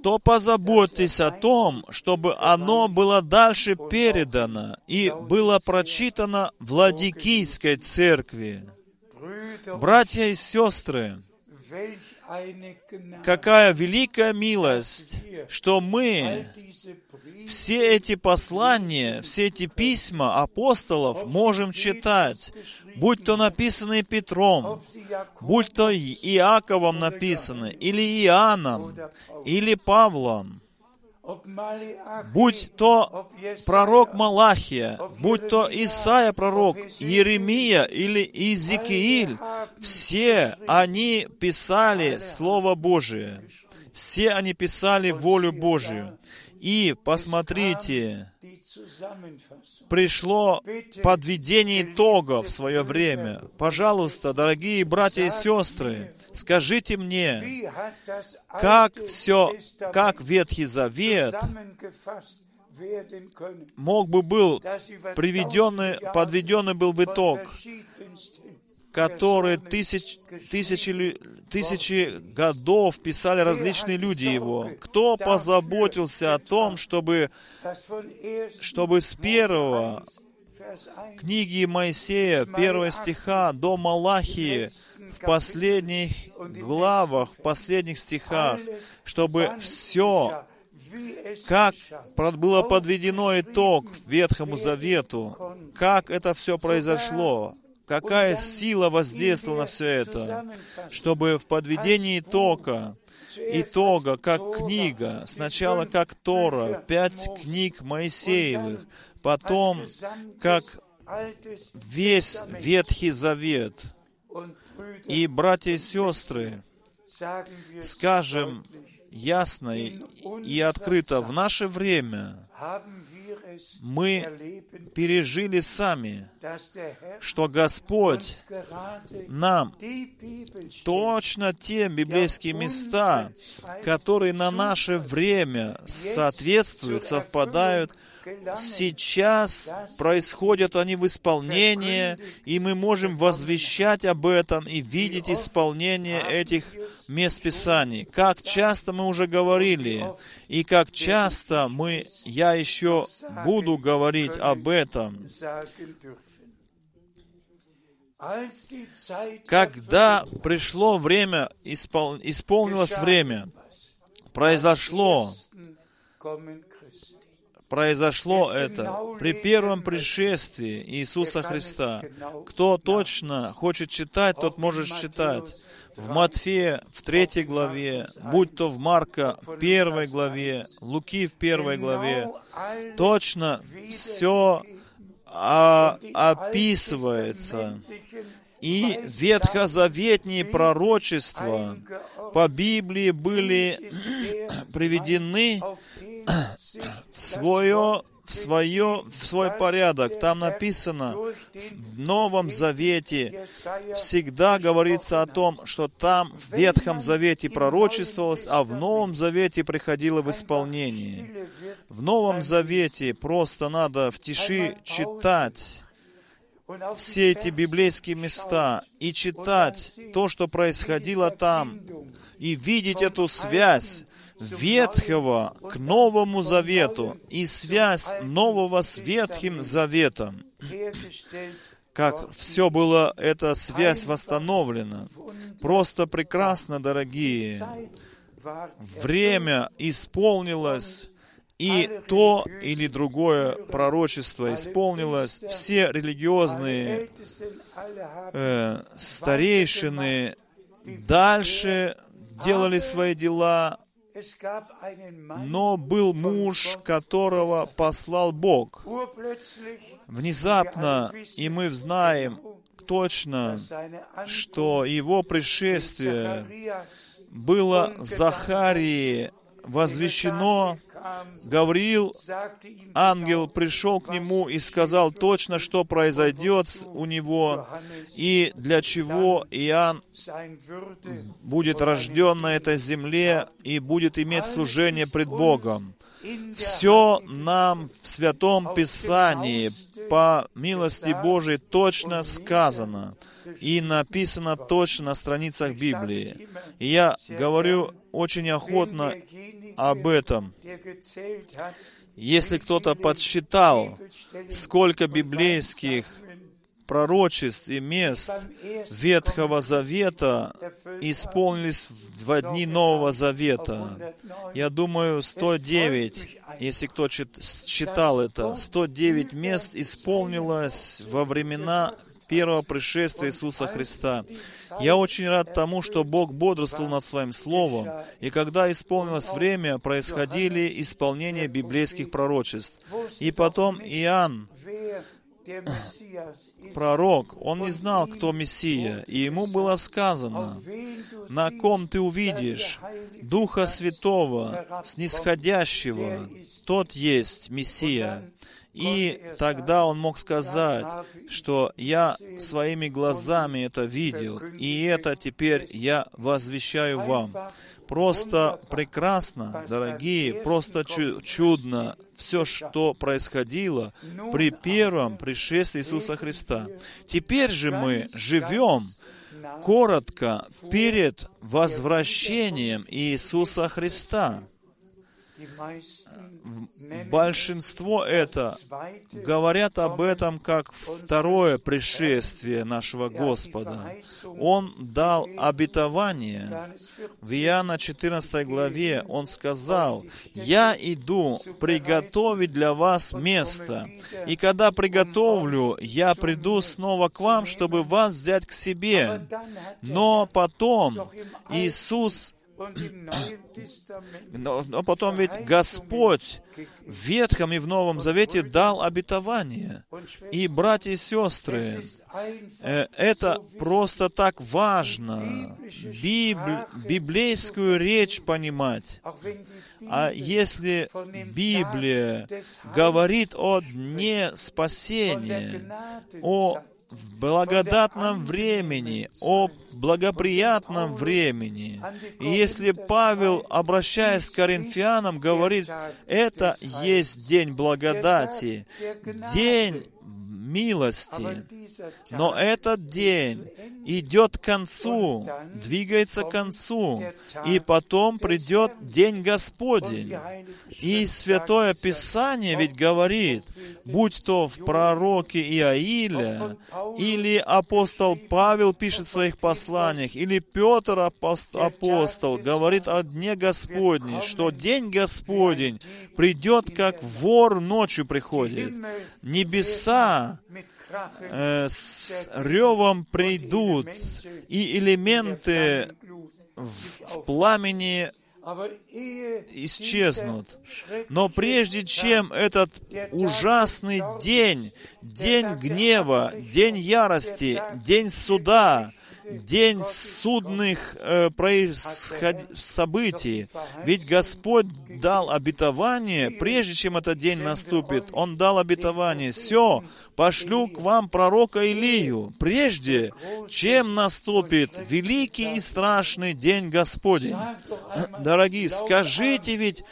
то позаботьтесь о том, чтобы оно было дальше передано и было прочитано в Ладикийской церкви. Братья и сестры, какая великая милость, что мы все эти послания, все эти письма апостолов можем читать, будь то написанные Петром, будь то Иаковом написаны, или Иоанном, или Павлом, будь то пророк Малахия, будь то Исаия пророк, Еремия или Иезекииль, все они писали Слово Божие. Все они писали волю Божию. И посмотрите, пришло подведение итогов в свое время. Пожалуйста, дорогие братья и сестры, скажите мне, как все, как Ветхий Завет мог бы был приведенный, подведенный был в итог которые тысяч, тысячи, тысячи годов писали различные люди его. Кто позаботился о том, чтобы, чтобы с первого книги Моисея, первого стиха до Малахии, в последних главах, в последних стихах, чтобы все, как было подведено итог Ветхому Завету, как это все произошло, какая сила воздействовала на все это, чтобы в подведении итога, итога, как книга, сначала как Тора, пять книг Моисеевых, потом как весь Ветхий Завет, И, братья и сестры, скажем ясно и, открыто, в наше время мы пережили сами, что Господь нам точно те библейские места, которые на наше время соответствуют, совпадают, сейчас происходят они в исполнении, и мы можем возвещать об этом и видеть исполнение этих мест Писаний. Как часто мы уже говорили, и как часто мы, я еще буду говорить об этом. Когда пришло время, испол- исполнилось время, произошло. Произошло это при первом пришествии Иисуса Христа. Кто точно хочет читать, тот может читать. В Матфея в третьей главе, будь то в Марка в первой главе, Луки в первой главе, точно все а, описывается. И ветхозаветные пророчества по Библии были приведены в свое, в свое, в свой порядок. Там написано, в Новом Завете всегда говорится о том, что там в Ветхом Завете пророчествовалось, а в Новом Завете приходило в исполнение. В Новом Завете просто надо в тиши читать все эти библейские места и читать то, что происходило там, и видеть эту связь Ветхого к Новому Завету и связь Нового с Ветхим Заветом, как все было, эта связь восстановлена. Просто прекрасно, дорогие. Время исполнилось, и то или другое пророчество исполнилось. Все религиозные э, старейшины дальше делали свои дела, но был муж, которого послал Бог. Внезапно, и мы знаем точно, что его пришествие было Захарии возвещено, Гавриил, ангел, пришел к нему и сказал точно, что произойдет у него, и для чего Иоанн будет рожден на этой земле и будет иметь служение пред Богом. Все нам в Святом Писании по милости Божией точно сказано и написано точно на страницах Библии. И я говорю очень охотно об этом. Если кто-то подсчитал, сколько библейских пророчеств и мест Ветхого Завета исполнились в дни Нового Завета. Я думаю, 109, если кто чит- считал это, 109 мест исполнилось во времена первого пришествия Иисуса Христа. Я очень рад тому, что Бог бодрствовал над Своим Словом, и когда исполнилось время, происходили исполнения библейских пророчеств. И потом Иоанн, пророк, он не знал, кто Мессия, и ему было сказано, на ком ты увидишь Духа Святого, снисходящего, тот есть Мессия. И тогда он мог сказать, что я своими глазами это видел, и это теперь я возвещаю вам. Просто прекрасно, дорогие, просто чу- чудно все, что происходило при первом пришествии Иисуса Христа. Теперь же мы живем коротко перед возвращением Иисуса Христа. Большинство это говорят об этом как второе пришествие нашего Господа. Он дал обетование.
Johannes 14,
В Иоанна 14 главе он сказал, «Я иду приготовить для вас место, и когда приготовлю, я приду снова к вам, чтобы вас взять к себе». Но потом Иисус Но, но потом ведь Господь в Ветхом и в Новом Завете дал обетование. И, братья и сестры, э, это просто так важно, Библ- библейскую речь понимать. А если Библия говорит о дне спасения, о в благодатном времени, о благоприятном времени. И если Павел, обращаясь к коринфянам, говорит, это есть день благодати, день милости, но этот день идет к концу, двигается к концу, и потом придет День Господень. И Святое Писание ведь говорит, будь то в пророке Иаиля, или апостол Павел пишет в своих посланиях, или Петр апост- апостол говорит о Дне Господне, что День Господень придет, как вор ночью приходит. Небеса э, с ревом придут, и элементы в, в пламени исчезнут. Но прежде чем этот ужасный день, день гнева, день ярости, день суда, день судных э, происход- событий, ведь Господь дал обетование, прежде чем этот день наступит, Он дал обетование, все, пошлю к вам пророка Илию, прежде чем наступит великий и страшный день Господень. Дорогие, скажите ведь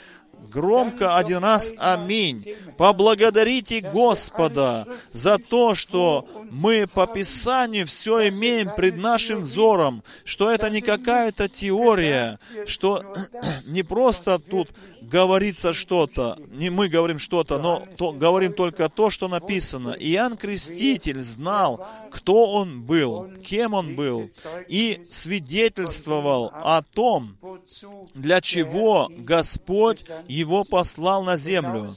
громко один раз «Аминь». Поблагодарите Господа за то, что мы по Писанию все имеем пред нашим взором, что это не какая-то теория, что не просто тут говорится что-то, не мы говорим что-то, но то, говорим только то, что написано. Иоанн Креститель знал, кто он был, кем он был, и свидетельствовал о том, для чего Господь послал на землю.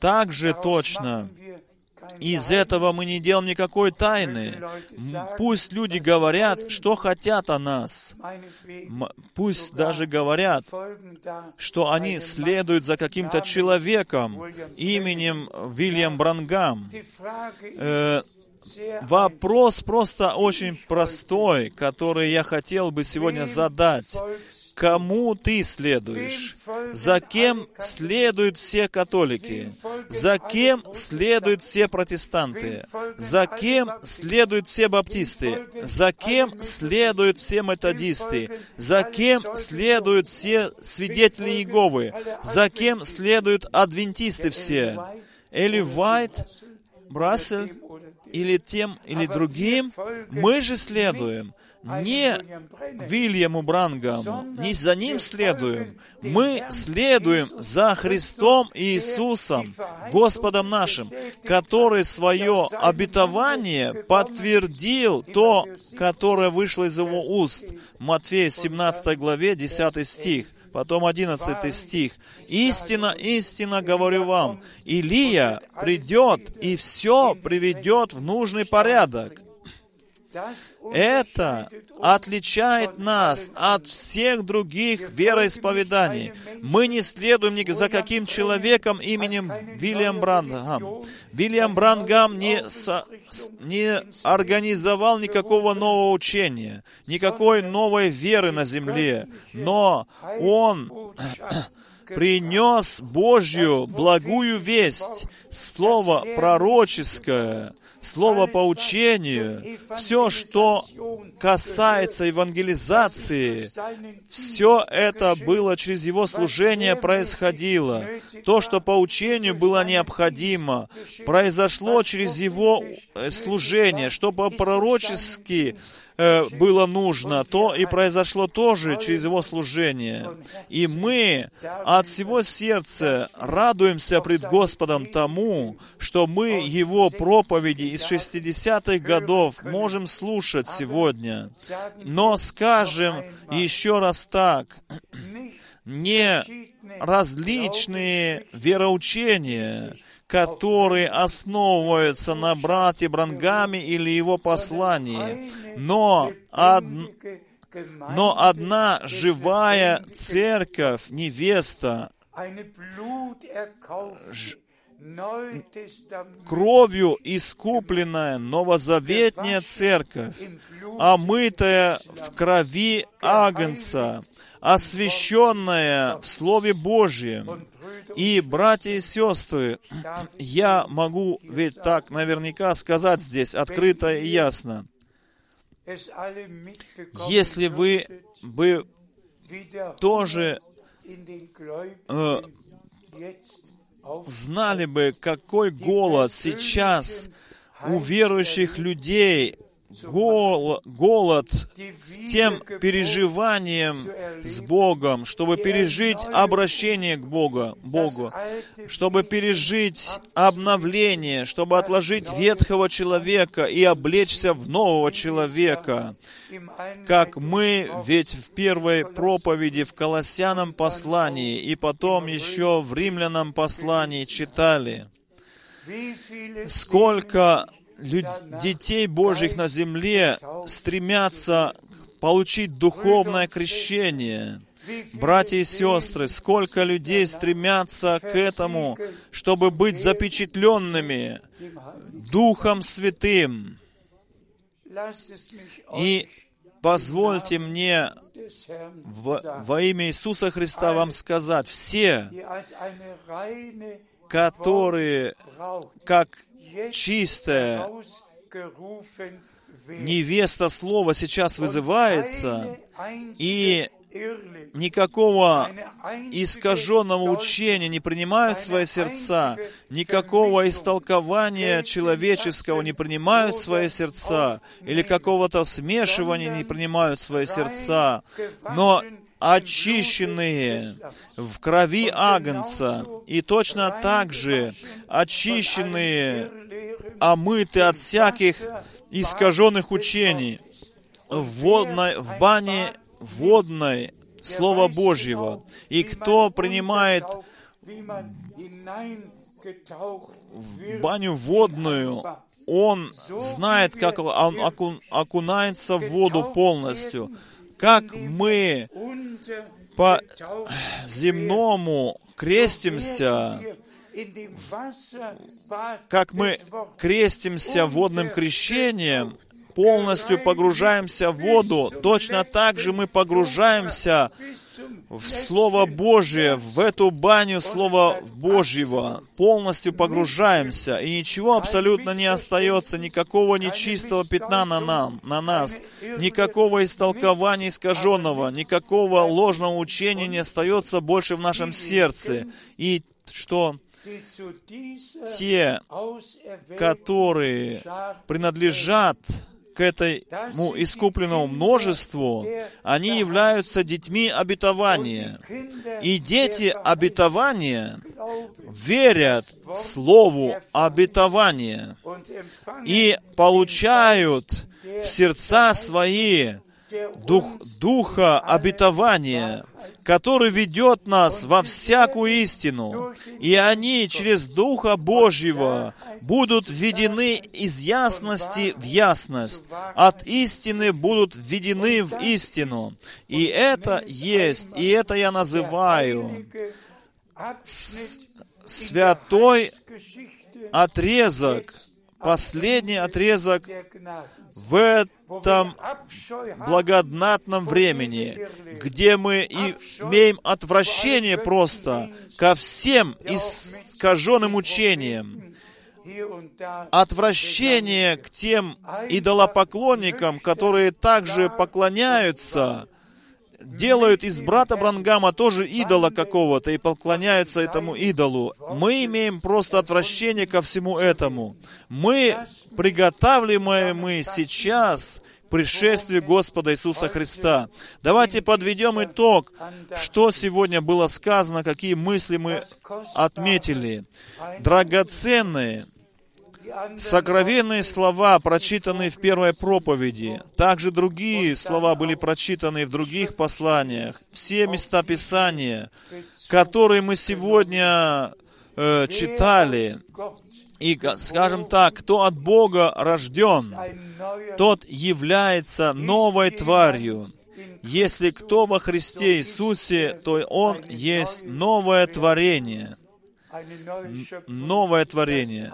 Так же точно из этого мы не делаем никакой тайны. Пусть люди говорят, что хотят о нас. Пусть даже говорят, что они следуют за каким-то человеком именем Вильям Брангам. Э, Вопрос просто очень простой, который я хотел бы сегодня задать. Кому ты следуешь? За кем следуют все католики? За кем следуют все протестанты? За кем следуют все баптисты? За кем следуют все методисты? За кем следуют все свидетели Иеговы? За кем следуют адвентисты все? Или Уайт, Брассель, или тем, или другим? Мы же следуем не Вильяму Брангаму, не за ним следуем. Мы следуем за Христом Иисусом, Господом нашим, который свое обетование подтвердил то, которое вышло из его уст. Матфея 17 главе 10 стих. Потом 11 стих. «Истина, истина говорю вам, Илия придет и все приведет в нужный порядок». Это отличает нас от всех других вероисповеданий. Мы не следуем ни за каким человеком именем Вильям Брангам. Вильям Брангам не, со- не организовал никакого нового учения, никакой новой веры на земле, но он принес Божью благую весть, слово пророческое, слово по учению, все, что касается евангелизации, все это было через его служение происходило. То, что по учению было необходимо, произошло через его э, служение, что по-пророчески э, было нужно, то и произошло тоже через его служение. И мы от всего сердца радуемся пред Господом тому, что мы его проповеди из 60-х годов можем слушать сегодня. Но скажем еще раз так, не различные вероучения, которые основываются на брате Брангаме или его послании, но од- Но одна живая церковь, невеста, кровью искупленная новозаветняя церковь, омытая в крови Агнца, освященная в Слове Божьем. И, братья и сестры, я могу ведь так наверняка сказать здесь открыто и ясно. Если вы бы тоже э, знали бы, какой голод сейчас у верующих людей, гол- голод тем переживанием с Богом, чтобы пережить обращение к Богу, Богу, чтобы пережить обновление, чтобы отложить ветхого человека и облечься в нового человека, как мы ведь в первой проповеди в Колоссянам послании и потом еще в Римлянам послании читали, сколько лю- детей Божьих на земле стремятся получить духовное крещение. Братья и сестры, сколько людей стремятся к этому, чтобы быть запечатленными. Духом Святым. И позвольте мне
des Herrn
в-
sagen,
во имя Иисуса Христа вам сказать, все, которые как чистая невеста слова сейчас вызывается, и никакого искаженного учения не принимают в свои сердца, никакого истолкования человеческого не принимают в свои сердца, или какого-то смешивания не принимают в свои сердца, но очищенные в крови Агнца, и точно так же очищенные, омыты от всяких искаженных учений в, водной, в бане водной Слова Божьего. И кто принимает в баню водную, он знает, как он оку- окунается в воду полностью. Как мы по земному крестимся, как мы крестимся водным крещением, полностью погружаемся в воду, точно так же мы погружаемся в Слово Божие, в эту баню Слова Божьего, полностью погружаемся, и ничего абсолютно не остается, никакого нечистого пятна на, нам, на нас, никакого истолкования искаженного, никакого ложного учения не остается больше в нашем сердце. И что те, которые принадлежат к этому искупленному множеству, они являются детьми обетования. И дети обетования верят Слову обетования и получают в сердца свои дух, Духа обетования, который ведет нас во всякую истину. И они через Духа Божьего будут введены из ясности в ясность, от истины будут введены в истину. И это есть, и это я называю святой отрезок, последний отрезок в этом благодатном времени, где мы имеем отвращение просто ко всем искаженным учениям, отвращение к тем идолопоклонникам, которые также поклоняются, делают из брата Брангама тоже идола какого-то и поклоняются этому идолу. Мы имеем просто отвращение ко всему этому. Мы приготавливаем мы сейчас пришествие Господа Иисуса Христа. Давайте подведем итог, что сегодня было сказано, какие мысли мы отметили. Драгоценные, сокровенные слова, прочитанные в первой проповеди. Также другие слова были прочитаны в других посланиях. Все места Писания, которые мы сегодня э, читали. И, скажем так, кто от Бога рожден, тот является новой тварью. Если кто во Христе Иисусе, то он есть новое творение. Новое творение.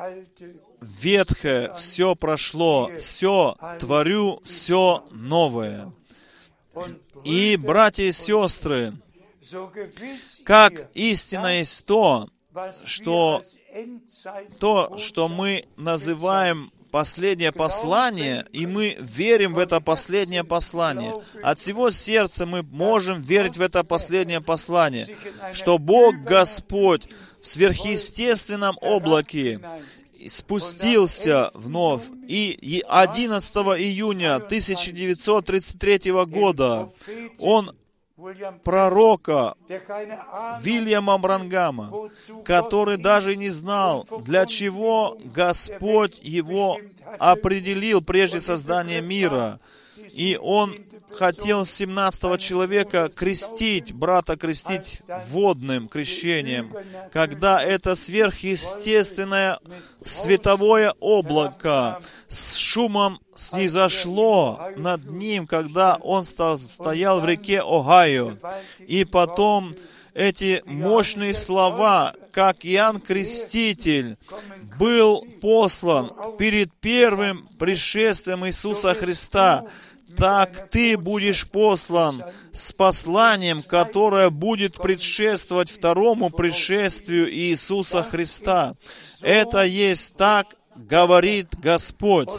Ветхое все прошло, все творю, все новое. И, братья и сестры, как истина есть то, что то, что мы называем последнее послание, и мы верим в это последнее послание. От всего сердца мы можем верить в это последнее послание, что Бог Господь в сверхъестественном облаке спустился вновь. И и 11 июня 1933 года он пророка Вильяма Брангама, который даже не знал, для чего Господь его определил прежде создания мира. И он хотел 17 человека крестить, брата крестить водным крещением, когда это сверхъестественное световое облако с шумом снизошло над ним, когда он стоял в реке Огайо. И потом эти мощные слова, как Иоанн Креститель был послан перед первым пришествием Иисуса Христа, так ты будешь послан с посланием, которое будет предшествовать второму пришествию Иисуса Христа. Это есть так, говорит Господь.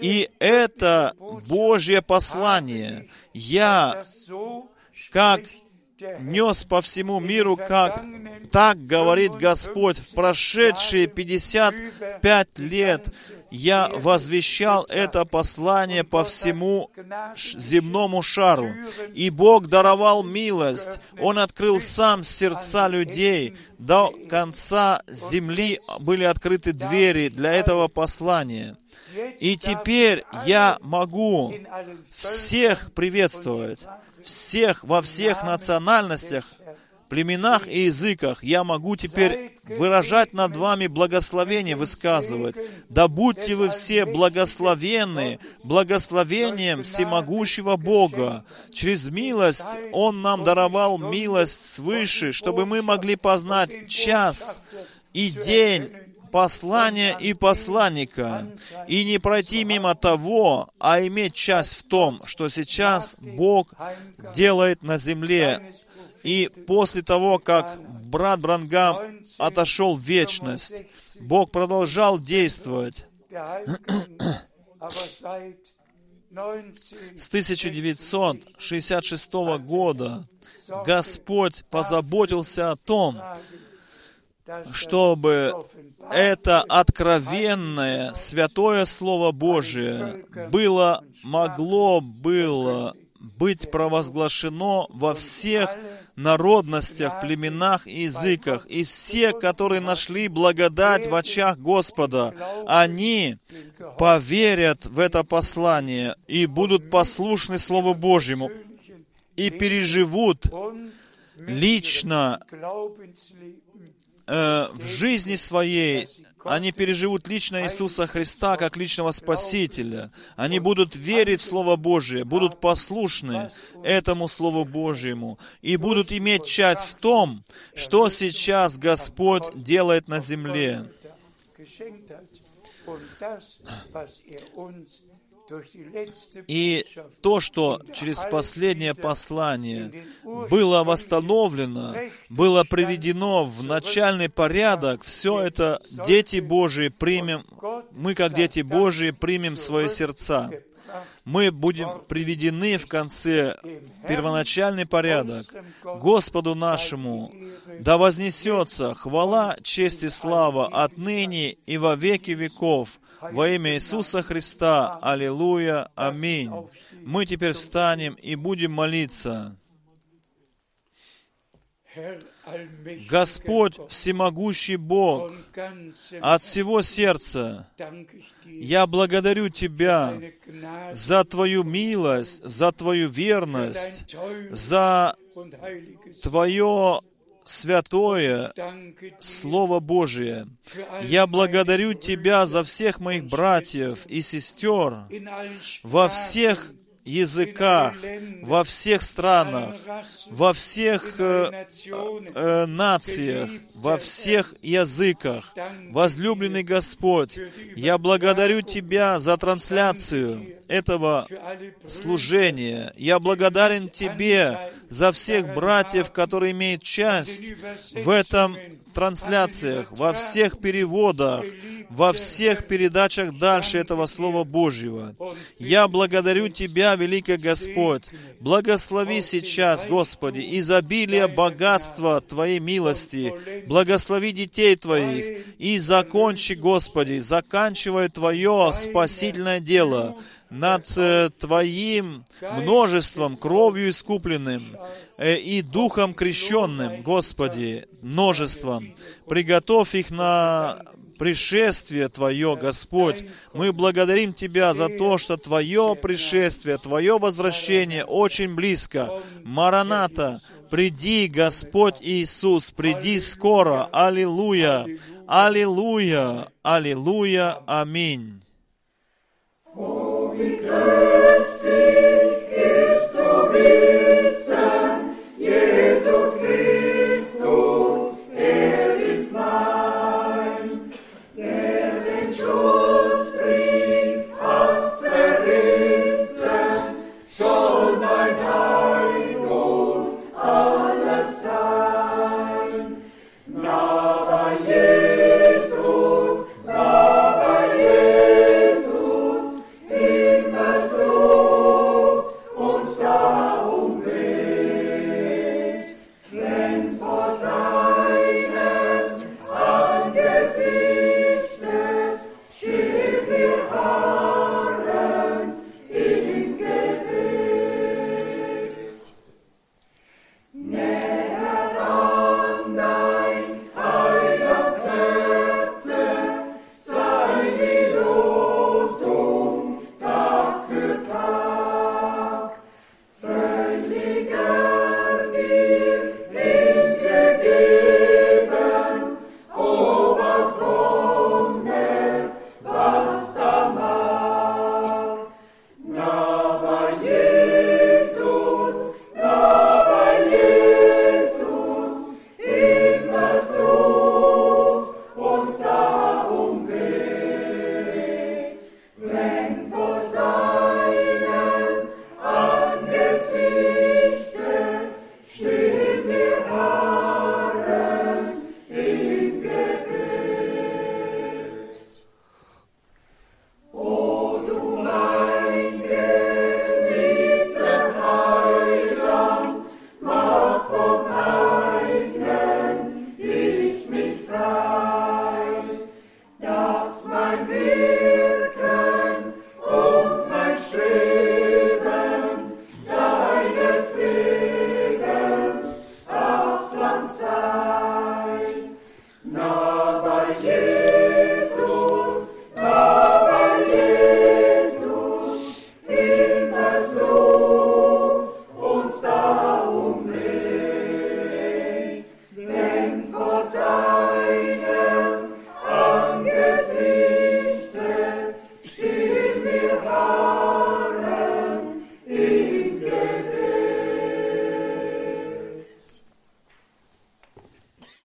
И это Божье послание. Я как нес по всему миру, как так говорит Господь, в прошедшие 55 лет я возвещал это послание по всему земному шару. И Бог даровал милость. Он открыл сам сердца людей. До конца земли были открыты двери для этого послания. И теперь я могу всех приветствовать, всех во всех национальностях, племенах и языках. Я могу теперь выражать над вами благословение, высказывать. Да будьте вы все благословенны благословением всемогущего Бога. Через милость Он нам даровал милость свыше, чтобы мы могли познать час и день послания и посланника, и не пройти мимо того, а иметь часть в том, что сейчас Бог делает на земле. И после того, как брат Брангам отошел в вечность, Бог продолжал действовать.
der Heiligen, aber seit 19
С 1966 года Господь позаботился о том, чтобы это откровенное, святое Слово Божие было, могло было быть провозглашено во всех народностях, племенах и языках. И все, которые нашли благодать в очах Господа, они поверят в это послание и будут послушны Слову Божьему и переживут лично э, в жизни своей они переживут лично Иисуса Христа как личного Спасителя. Они будут верить в Слово Божие, будут послушны этому Слову Божьему и будут иметь часть в том, что сейчас Господь делает на земле. И то, что через последнее послание было восстановлено, было приведено в начальный порядок, все это дети Божии примем, мы как дети Божии примем свои сердца. Мы будем приведены в конце в первоначальный порядок. Господу нашему да вознесется хвала, честь и слава отныне и во веки веков. Во имя Иисуса Христа. Аллилуйя. Аминь. Мы теперь встанем и будем молиться. Господь, всемогущий Бог, от всего сердца я благодарю Тебя за Твою милость, за Твою верность, за Твое святое Слово Божие. Я благодарю Тебя за всех моих братьев и сестер во всех языках, во всех странах, во всех э, э, нациях, во всех языках. Возлюбленный Господь, я благодарю Тебя за трансляцию этого служения. Я благодарен Тебе за всех братьев, которые имеют часть в этом трансляциях, во всех переводах, во всех передачах дальше этого Слова Божьего. Я благодарю Тебя, великий Господь. Благослови сейчас, Господи, изобилие богатства Твоей милости. Благослови детей Твоих и закончи, Господи, заканчивай Твое спасительное дело над э, Твоим множеством, кровью искупленным э, и Духом крещенным, Господи, множеством. Приготовь их на пришествие Твое, Господь. Мы благодарим Тебя за то, что Твое пришествие, Твое возвращение очень близко. Мараната, приди, Господь Иисус, приди скоро. Аллилуйя, аллилуйя, аллилуйя, аминь.
rejoice.